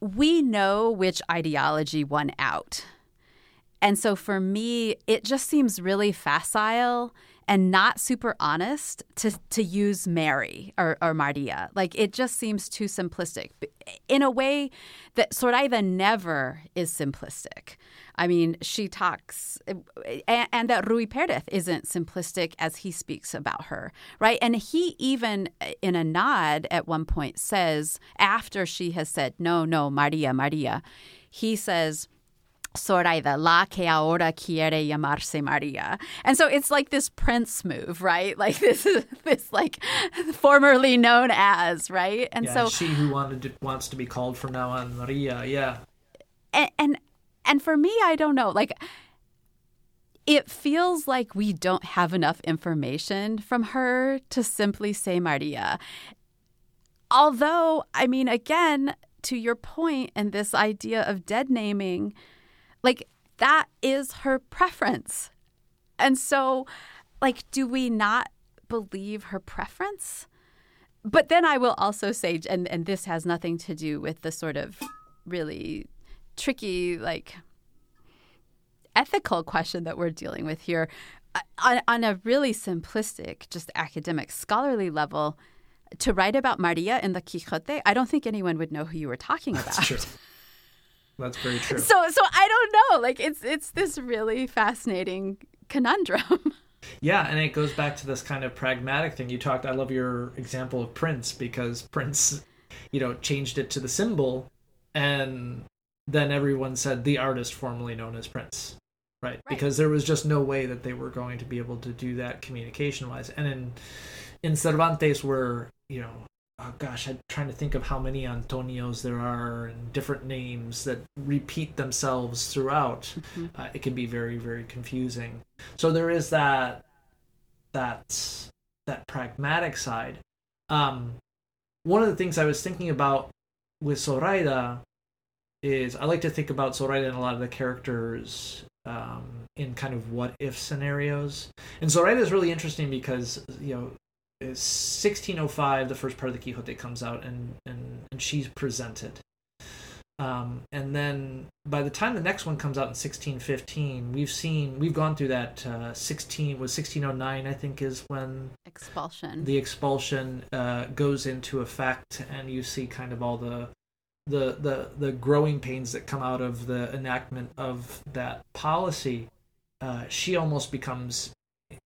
we know which ideology won out. And so for me, it just seems really facile and not super honest to to use Mary or, or Maria. Like it just seems too simplistic in a way that Zoraida never is simplistic. I mean, she talks, and, and that Ruy Perez isn't simplistic as he speaks about her, right? And he even, uh, in a nod at one point, says, after she has said, no, no, Maria, Maria, he says, Zoraida, la que ahora quiere llamarse Maria. And so it's like this prince move, right? Like this is this like formerly known as, right? And yeah, so she who wanted to, wants to be called from now on Maria, yeah. And, and and for me, I don't know, like it feels like we don't have enough information from her to simply say Maria. Although, I mean, again, to your point and this idea of dead naming, like that is her preference. And so, like, do we not believe her preference? But then I will also say, and, and this has nothing to do with the sort of really tricky, like, ethical question that we're dealing with here. On, on a really simplistic, just academic, scholarly level, to write about Maria in the Quixote, I don't think anyone would know who you were talking about. That's. Very true. So so I don't know. Like it's it's this really fascinating conundrum. Yeah, and it goes back to this kind of pragmatic thing you talked. I love your example of Prince because Prince, you know, changed it to the symbol, and then everyone said the artist formerly known as Prince, right? right? Because there was just no way that they were going to be able to do that communication wise. And in in Cervantes, where you know oh gosh, I'm trying to think of how many Antonios there are and different names that repeat themselves throughout. Mm-hmm. Uh, it can be very, very confusing. So there is that that that pragmatic side. Um, one of the things I was thinking about with Zoraida is I like to think about Zoraida and a lot of the characters um, in kind of what if scenarios. And Zoraida is really interesting because you know is 1605 the first part of the quixote comes out and and, and she's presented. Um, and then by the time the next one comes out in 1615 we've seen we've gone through that uh, 16 was 1609 i think is when expulsion. the expulsion uh, goes into effect and you see kind of all the the the the growing pains that come out of the enactment of that policy. Uh, she almost becomes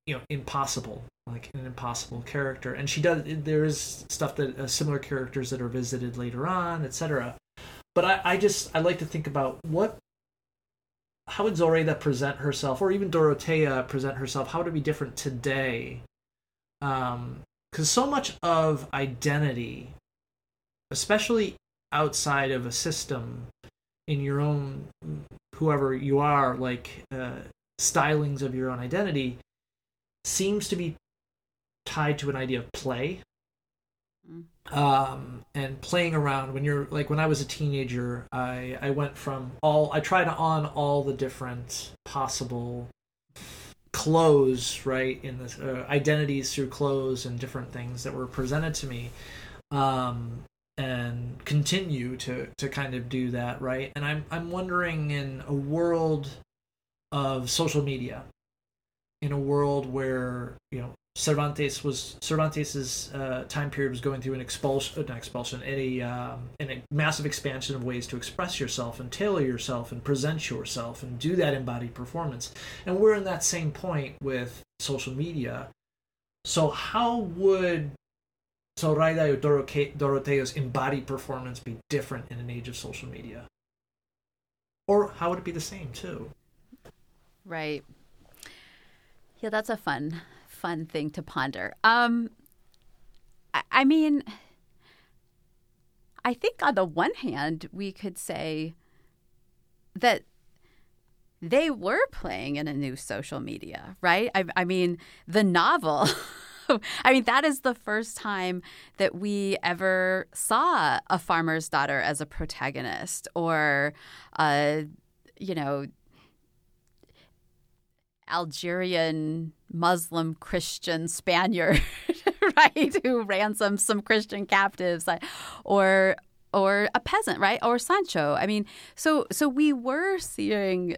you know impossible like an impossible character. And she does there is stuff that uh, similar characters that are visited later on etc but I, I just i like to think about what how would Zoraida present herself or even Dorotea present herself? How would it be different today? Um because so much of identity especially outside of a system in your own whoever you are like uh, stylings of your own identity seems to be tied to an idea of play mm. um, and playing around when you're like when i was a teenager i i went from all i tried on all the different possible clothes right in this uh, identities through clothes and different things that were presented to me um, and continue to to kind of do that right and i'm i'm wondering in a world of social media in a world where you know Cervantes was Cervantes's uh, time period was going through an expulsion, not expulsion, a um, a massive expansion of ways to express yourself and tailor yourself and present yourself and do that embodied performance. And we're in that same point with social media. So how would Zoraida or Dorotea's embodied performance be different in an age of social media? Or how would it be the same too? Right. Yeah, that's a fun fun thing to ponder. Um, I, I mean, I think on the one hand, we could say that they were playing in a new social media, right? I, I mean, the novel. I mean, that is the first time that we ever saw a farmer's daughter as a protagonist or, uh, you know, Algerian Muslim Christian Spaniard, right, who ransomed some Christian captives, or or a peasant, right, or Sancho. I mean, so so we were seeing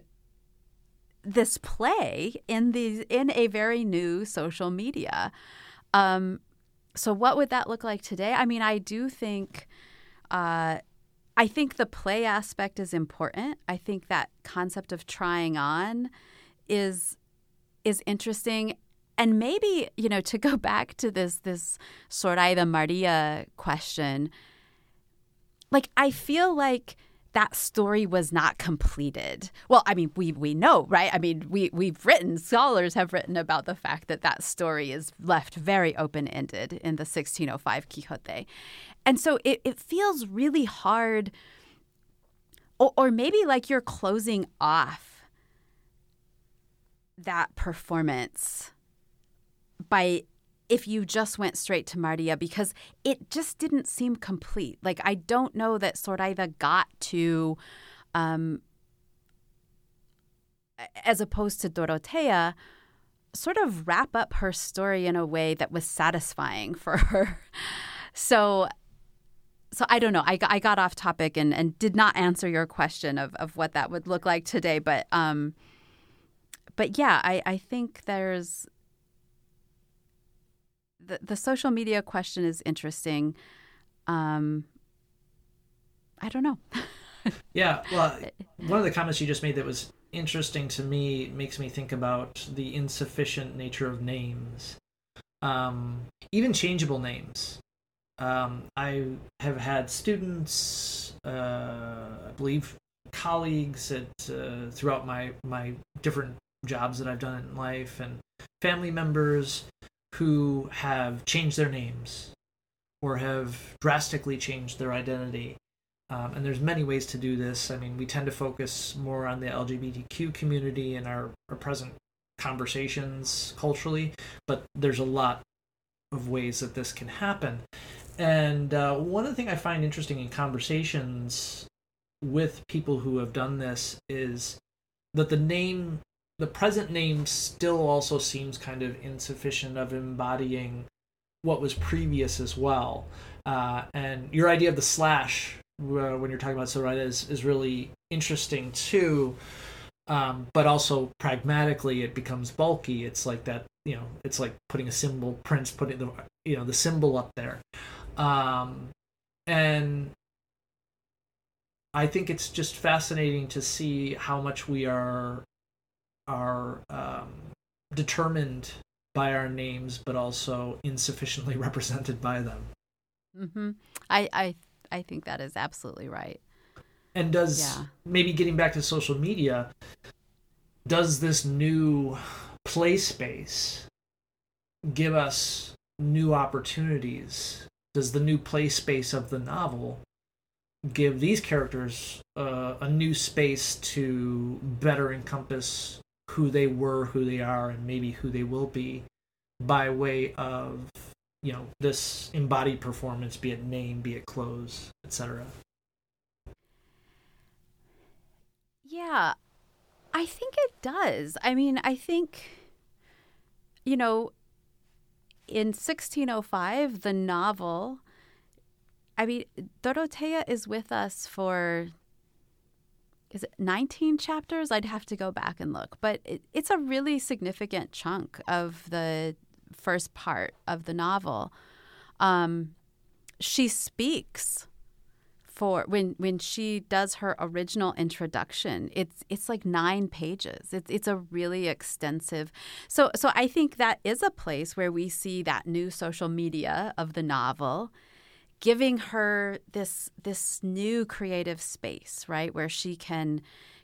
this play in these in a very new social media. Um, so what would that look like today? I mean, I do think. Uh, I think the play aspect is important. I think that concept of trying on is is interesting and maybe you know to go back to this this Zoraida Maria question like I feel like that story was not completed. Well, I mean, we we know, right? I mean, we we've written scholars have written about the fact that that story is left very open ended in the 1605 Quixote, and so it it feels really hard, or, or maybe like you're closing off that performance by if you just went straight to Maria because it just didn't seem complete. Like I don't know that Zoraida got to um as opposed to Dorotea sort of wrap up her story in a way that was satisfying for her. So so I don't know. I, I got off topic and, and did not answer your question of, of what that would look like today, but um, but yeah, I, I think there's the the social media question is interesting. Um, I don't know. yeah, well, one of the comments you just made that was interesting to me makes me think about the insufficient nature of names, um, even changeable names. Um, I have had students, uh, I believe, colleagues at uh, throughout my my different jobs that I've done in life and family members who have changed their names or have drastically changed their identity. Um, and there's many ways to do this. I mean, we tend to focus more on the LGBTQ community in our, our present conversations culturally, but there's a lot of ways that this can happen. And uh, one of the things I find interesting in conversations with people who have done this is that the name the present name still also seems kind of insufficient of embodying what was previous as well. Uh, and your idea of the slash uh, when you're talking about Zoraida is, is really interesting too. Um, but also pragmatically, it becomes bulky. It's like that, you know, it's like putting a symbol, Prince putting the, you know, the symbol up there. Um, and I think it's just fascinating to see how much we are are um, determined by our names, but also insufficiently represented by them. Mm-hmm. I, I I think that is absolutely right. And does yeah. maybe getting back to social media, does this new play space give us new opportunities? Does the new play space of the novel give these characters uh, a new space to better encompass who they were, who they are, and maybe who they will be by way of you know this embodied performance, be it name, be it clothes, etc. Yeah, I think it does. I mean, I think you know in 1605 the novel I mean, Dorotea is with us for is it 19 chapters? I'd have to go back and look, but it, it's a really significant chunk of the first part of the novel, um, she speaks for when when she does her original introduction it's it's like 9 pages. It's it's a really extensive so so I think that is a place where we see that new social media of the novel giving her this this new creative space right where she can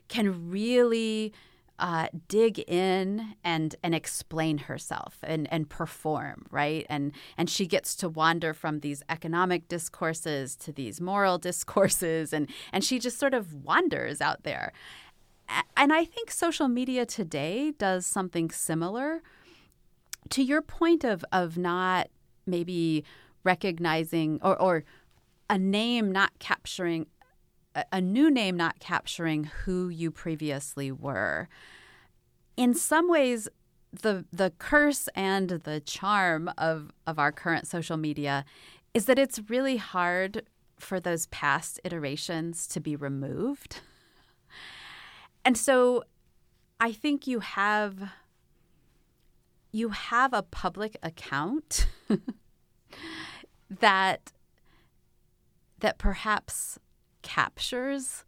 can really uh, dig in and and explain herself and and perform right? And and she gets to wander from these economic discourses to these moral discourses and and she just sort of wanders out there. And I think social media today does something similar. To your point of of not maybe recognizing or, or a name not capturing a new name not capturing who you previously were. In some ways, the the curse and the charm of of our current social media is that it's really hard for those past iterations to be removed. And so I think you have you have a public account that that perhaps captures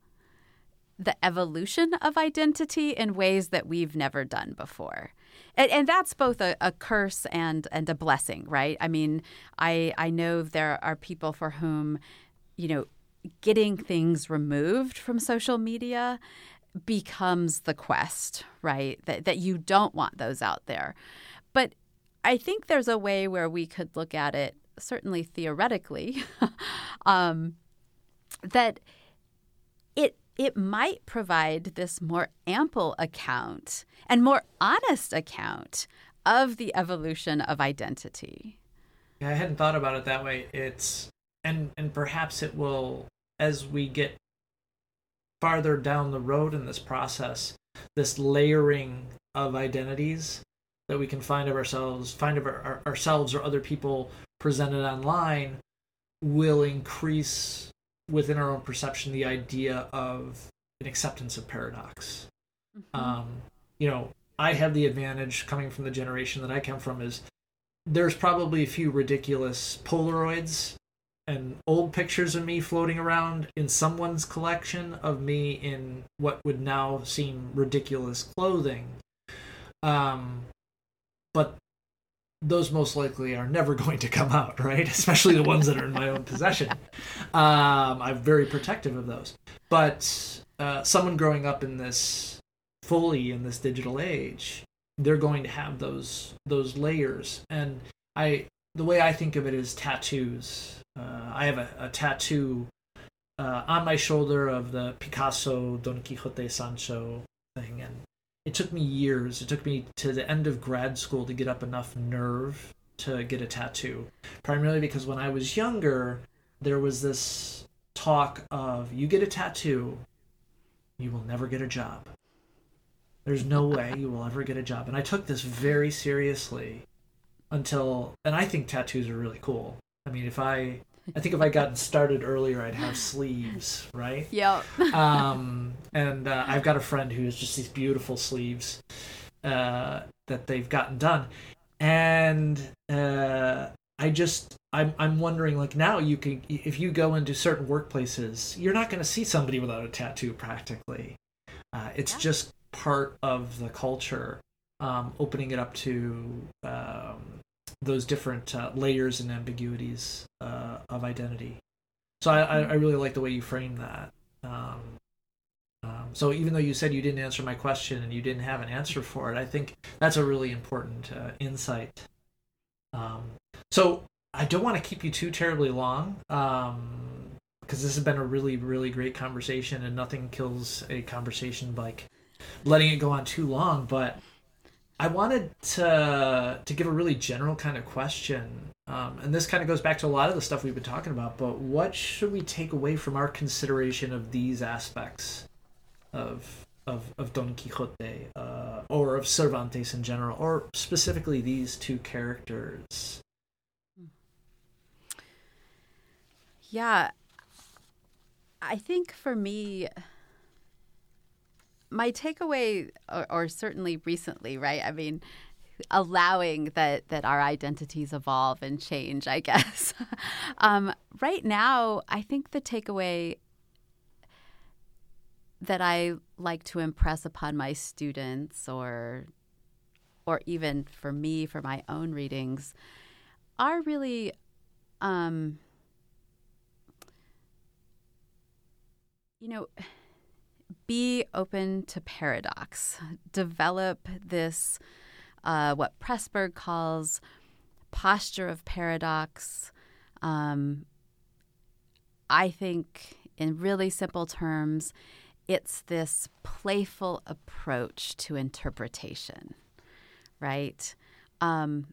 the evolution of identity in ways that we've never done before. And, and that's both a, a, curse and and a blessing, right? I mean, I I know there are people for whom, you know, getting things removed from social media becomes the quest, right? That that you don't want those out there. But I think there's a way where we could look at it, certainly theoretically, um, that it it might provide this more ample account and more honest account of the evolution of identity. Yeah, I hadn't thought about it that way. It's and and perhaps it will as we get farther down the road in this process, this layering of identities that we can find of ourselves, find of our, ourselves or other people presented online will increase within our own perception the idea of an acceptance of paradox. Mm-hmm. Um, you know, I have the advantage coming from the generation that I come from is there's probably a few ridiculous Polaroids and old pictures of me floating around in someone's collection of me in what would now seem ridiculous clothing. Um, but those most likely are never going to come out, right? Especially the ones that are in my own possession. Um, I'm very protective of those. But uh, someone growing up in this fully in this digital age, they're going to have those those layers. And I, the way I think of it is tattoos. Uh, I have a, a tattoo uh, on my shoulder of the Picasso Don Quixote Sancho it took me years. It took me to the end of grad school to get up enough nerve to get a tattoo. Primarily because when I was younger, there was this talk of you get a tattoo, you will never get a job. There's no way you will ever get a job. And I took this very seriously until and I think tattoos are really cool. I mean, if I I think if I gotten started earlier, I'd have sleeves, right? Yep. um, and uh, I've got a friend who has just these beautiful sleeves uh, that they've gotten done, and uh, I just I'm I'm wondering like now you can if you go into certain workplaces, you're not going to see somebody without a tattoo practically. Uh, it's yeah. just part of the culture, um, opening it up to um, those different uh, layers and ambiguities uh, of identity. So I, I, really like the way you frame that. Um, um, so even though you said you didn't answer my question and you didn't have an answer for it, I think that's a really important uh, insight. Um, so I don't want to keep you too terribly long because um, this has been a really, really great conversation, and nothing kills a conversation like letting it go on too long. But I wanted to to give a really general kind of question, um, and this kind of goes back to a lot of the stuff we've been talking about. But what should we take away from our consideration of these aspects of of, of Don Quixote, uh, or of Cervantes in general, or specifically these two characters? Yeah, I think for me my takeaway, or, or, certainly recently, right? I mean, allowing that that our identities evolve and change. I guess. um, right now, I think the takeaway that I like to impress upon my students, or or even for me for my own readings, are really. Um, you know, be open to paradox. Develop this, uh, what Pressburg calls posture of paradox. Um, I think, in really simple terms, it's this playful approach to interpretation, right? Um,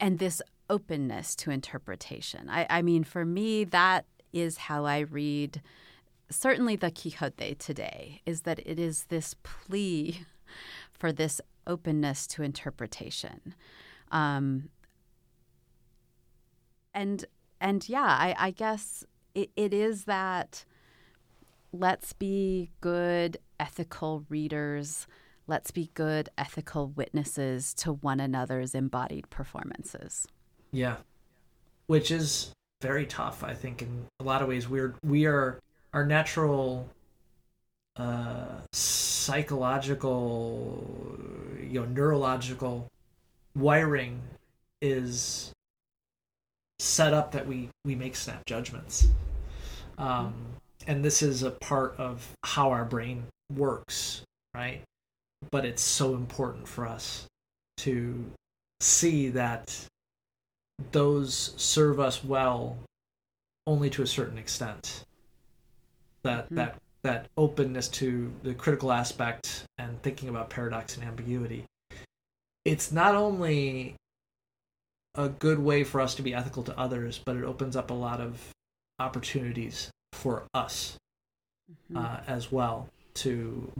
and this openness to interpretation. I, I mean, for me, that is how I read certainly the Quixote today is that it is this plea for this openness to interpretation. Um, and and yeah, I, I guess it, it is that let's be good ethical readers. Let's be good ethical witnesses to one another's embodied performances. Yeah. Which is very tough, I think, in a lot of ways. We're we are our natural uh, psychological, you know, neurological wiring is set up that we we make snap judgments, um, and this is a part of how our brain works, right? But it's so important for us to see that those serve us well only to a certain extent that mm-hmm. that that openness to the critical aspect and thinking about paradox and ambiguity it's not only a good way for us to be ethical to others but it opens up a lot of opportunities for us mm-hmm. uh, as well to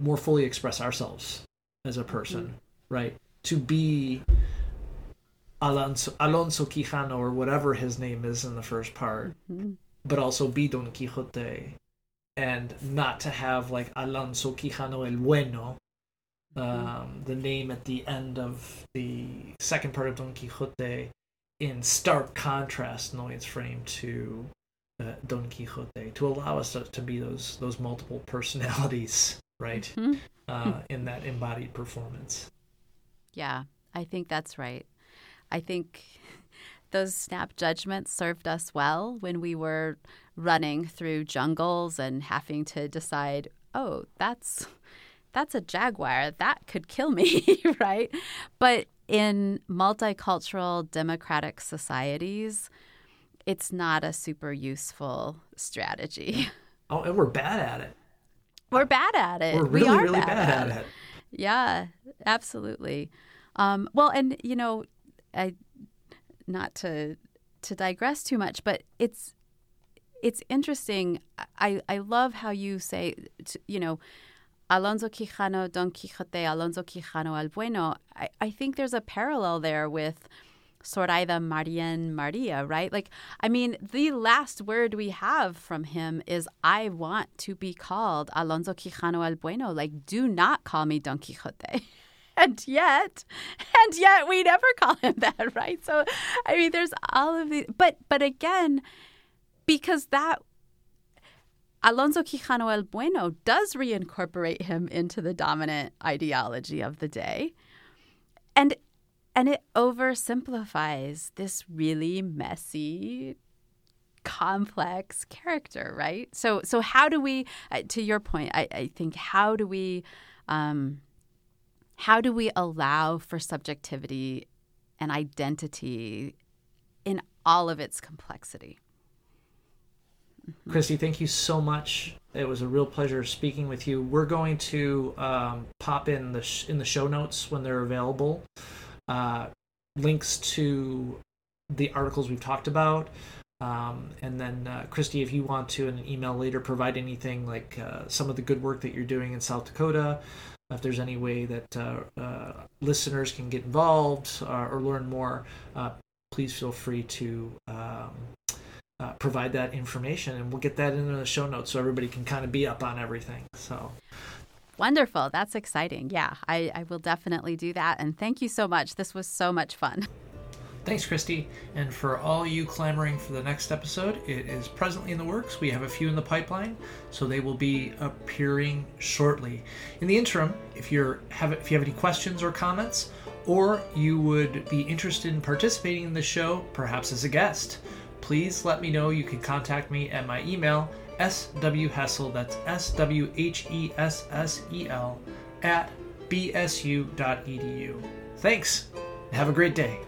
more fully express ourselves as a person mm-hmm. right to be Alonso, Alonso Quijano or whatever his name is in the first part mm-hmm but also be Don Quixote, and not to have like Alonso Quijano el Bueno, mm-hmm. um, the name at the end of the second part of Don Quixote, in stark contrast, knowing its frame to uh, Don Quixote, to allow us to, to, be those those multiple personalities, right, mm-hmm. uh, in that embodied performance. Yeah, I think that's right. I think those snap judgments served us well when we were running through jungles and having to decide, oh, that's that's a jaguar that could kill me, right? But in multicultural democratic societies, it's not a super useful strategy. Oh, and we're bad at it. We're bad at it. We're really, we really bad, bad at, it. it. Yeah, absolutely. Um, well, and you know, I not to to digress too much, but it's it's interesting. I I love how you say, you know, Alonso Quijano, Don Quixote, Alonso Quijano el Bueno. I, I think there's a parallel there with Zoraida Marien Maria, right? Like, I mean, the last word we have from him is, I want to be called Alonso Quijano el Bueno. Like, do not call me Don Quixote. and yet and yet we never call him that right so i mean there's all of these but but again because that Alonso Quijano el Bueno does reincorporate him into the dominant ideology of the day. And and it oversimplifies this really messy complex character, right? So so how do we uh, to your point, I, I think how do we um, how do we allow for subjectivity and identity in all of its complexity? Mm-hmm. Christy, thank you so much. It was a real pleasure speaking with you. We're going to um, pop in the sh- in the show notes when they're available uh, links to the articles we've talked about. Um, and then, uh, Christy, if you want to in an email later provide anything like uh, some of the good work that you're doing in South Dakota, if there's any way that uh, uh, listeners can get involved uh, or learn more, uh, please feel free to um, uh, provide that information, and we'll get that into the show notes so everybody can kind of be up on everything. So, Wonderful. That's exciting. Yeah, I, I will definitely do that. And thank you so much. This was so much fun. Thanks, Christy. And for all you clamoring for the next episode, it is presently in the works. We have a few in the pipeline, so they will be appearing shortly. In the interim, if you're have if you have any questions or comments, or you would be interested in participating in the show, perhaps as a guest, please let me know. You can contact me at my email swhessel. That's s w h e s s e l at bsu.edu. Thanks. Have a great day.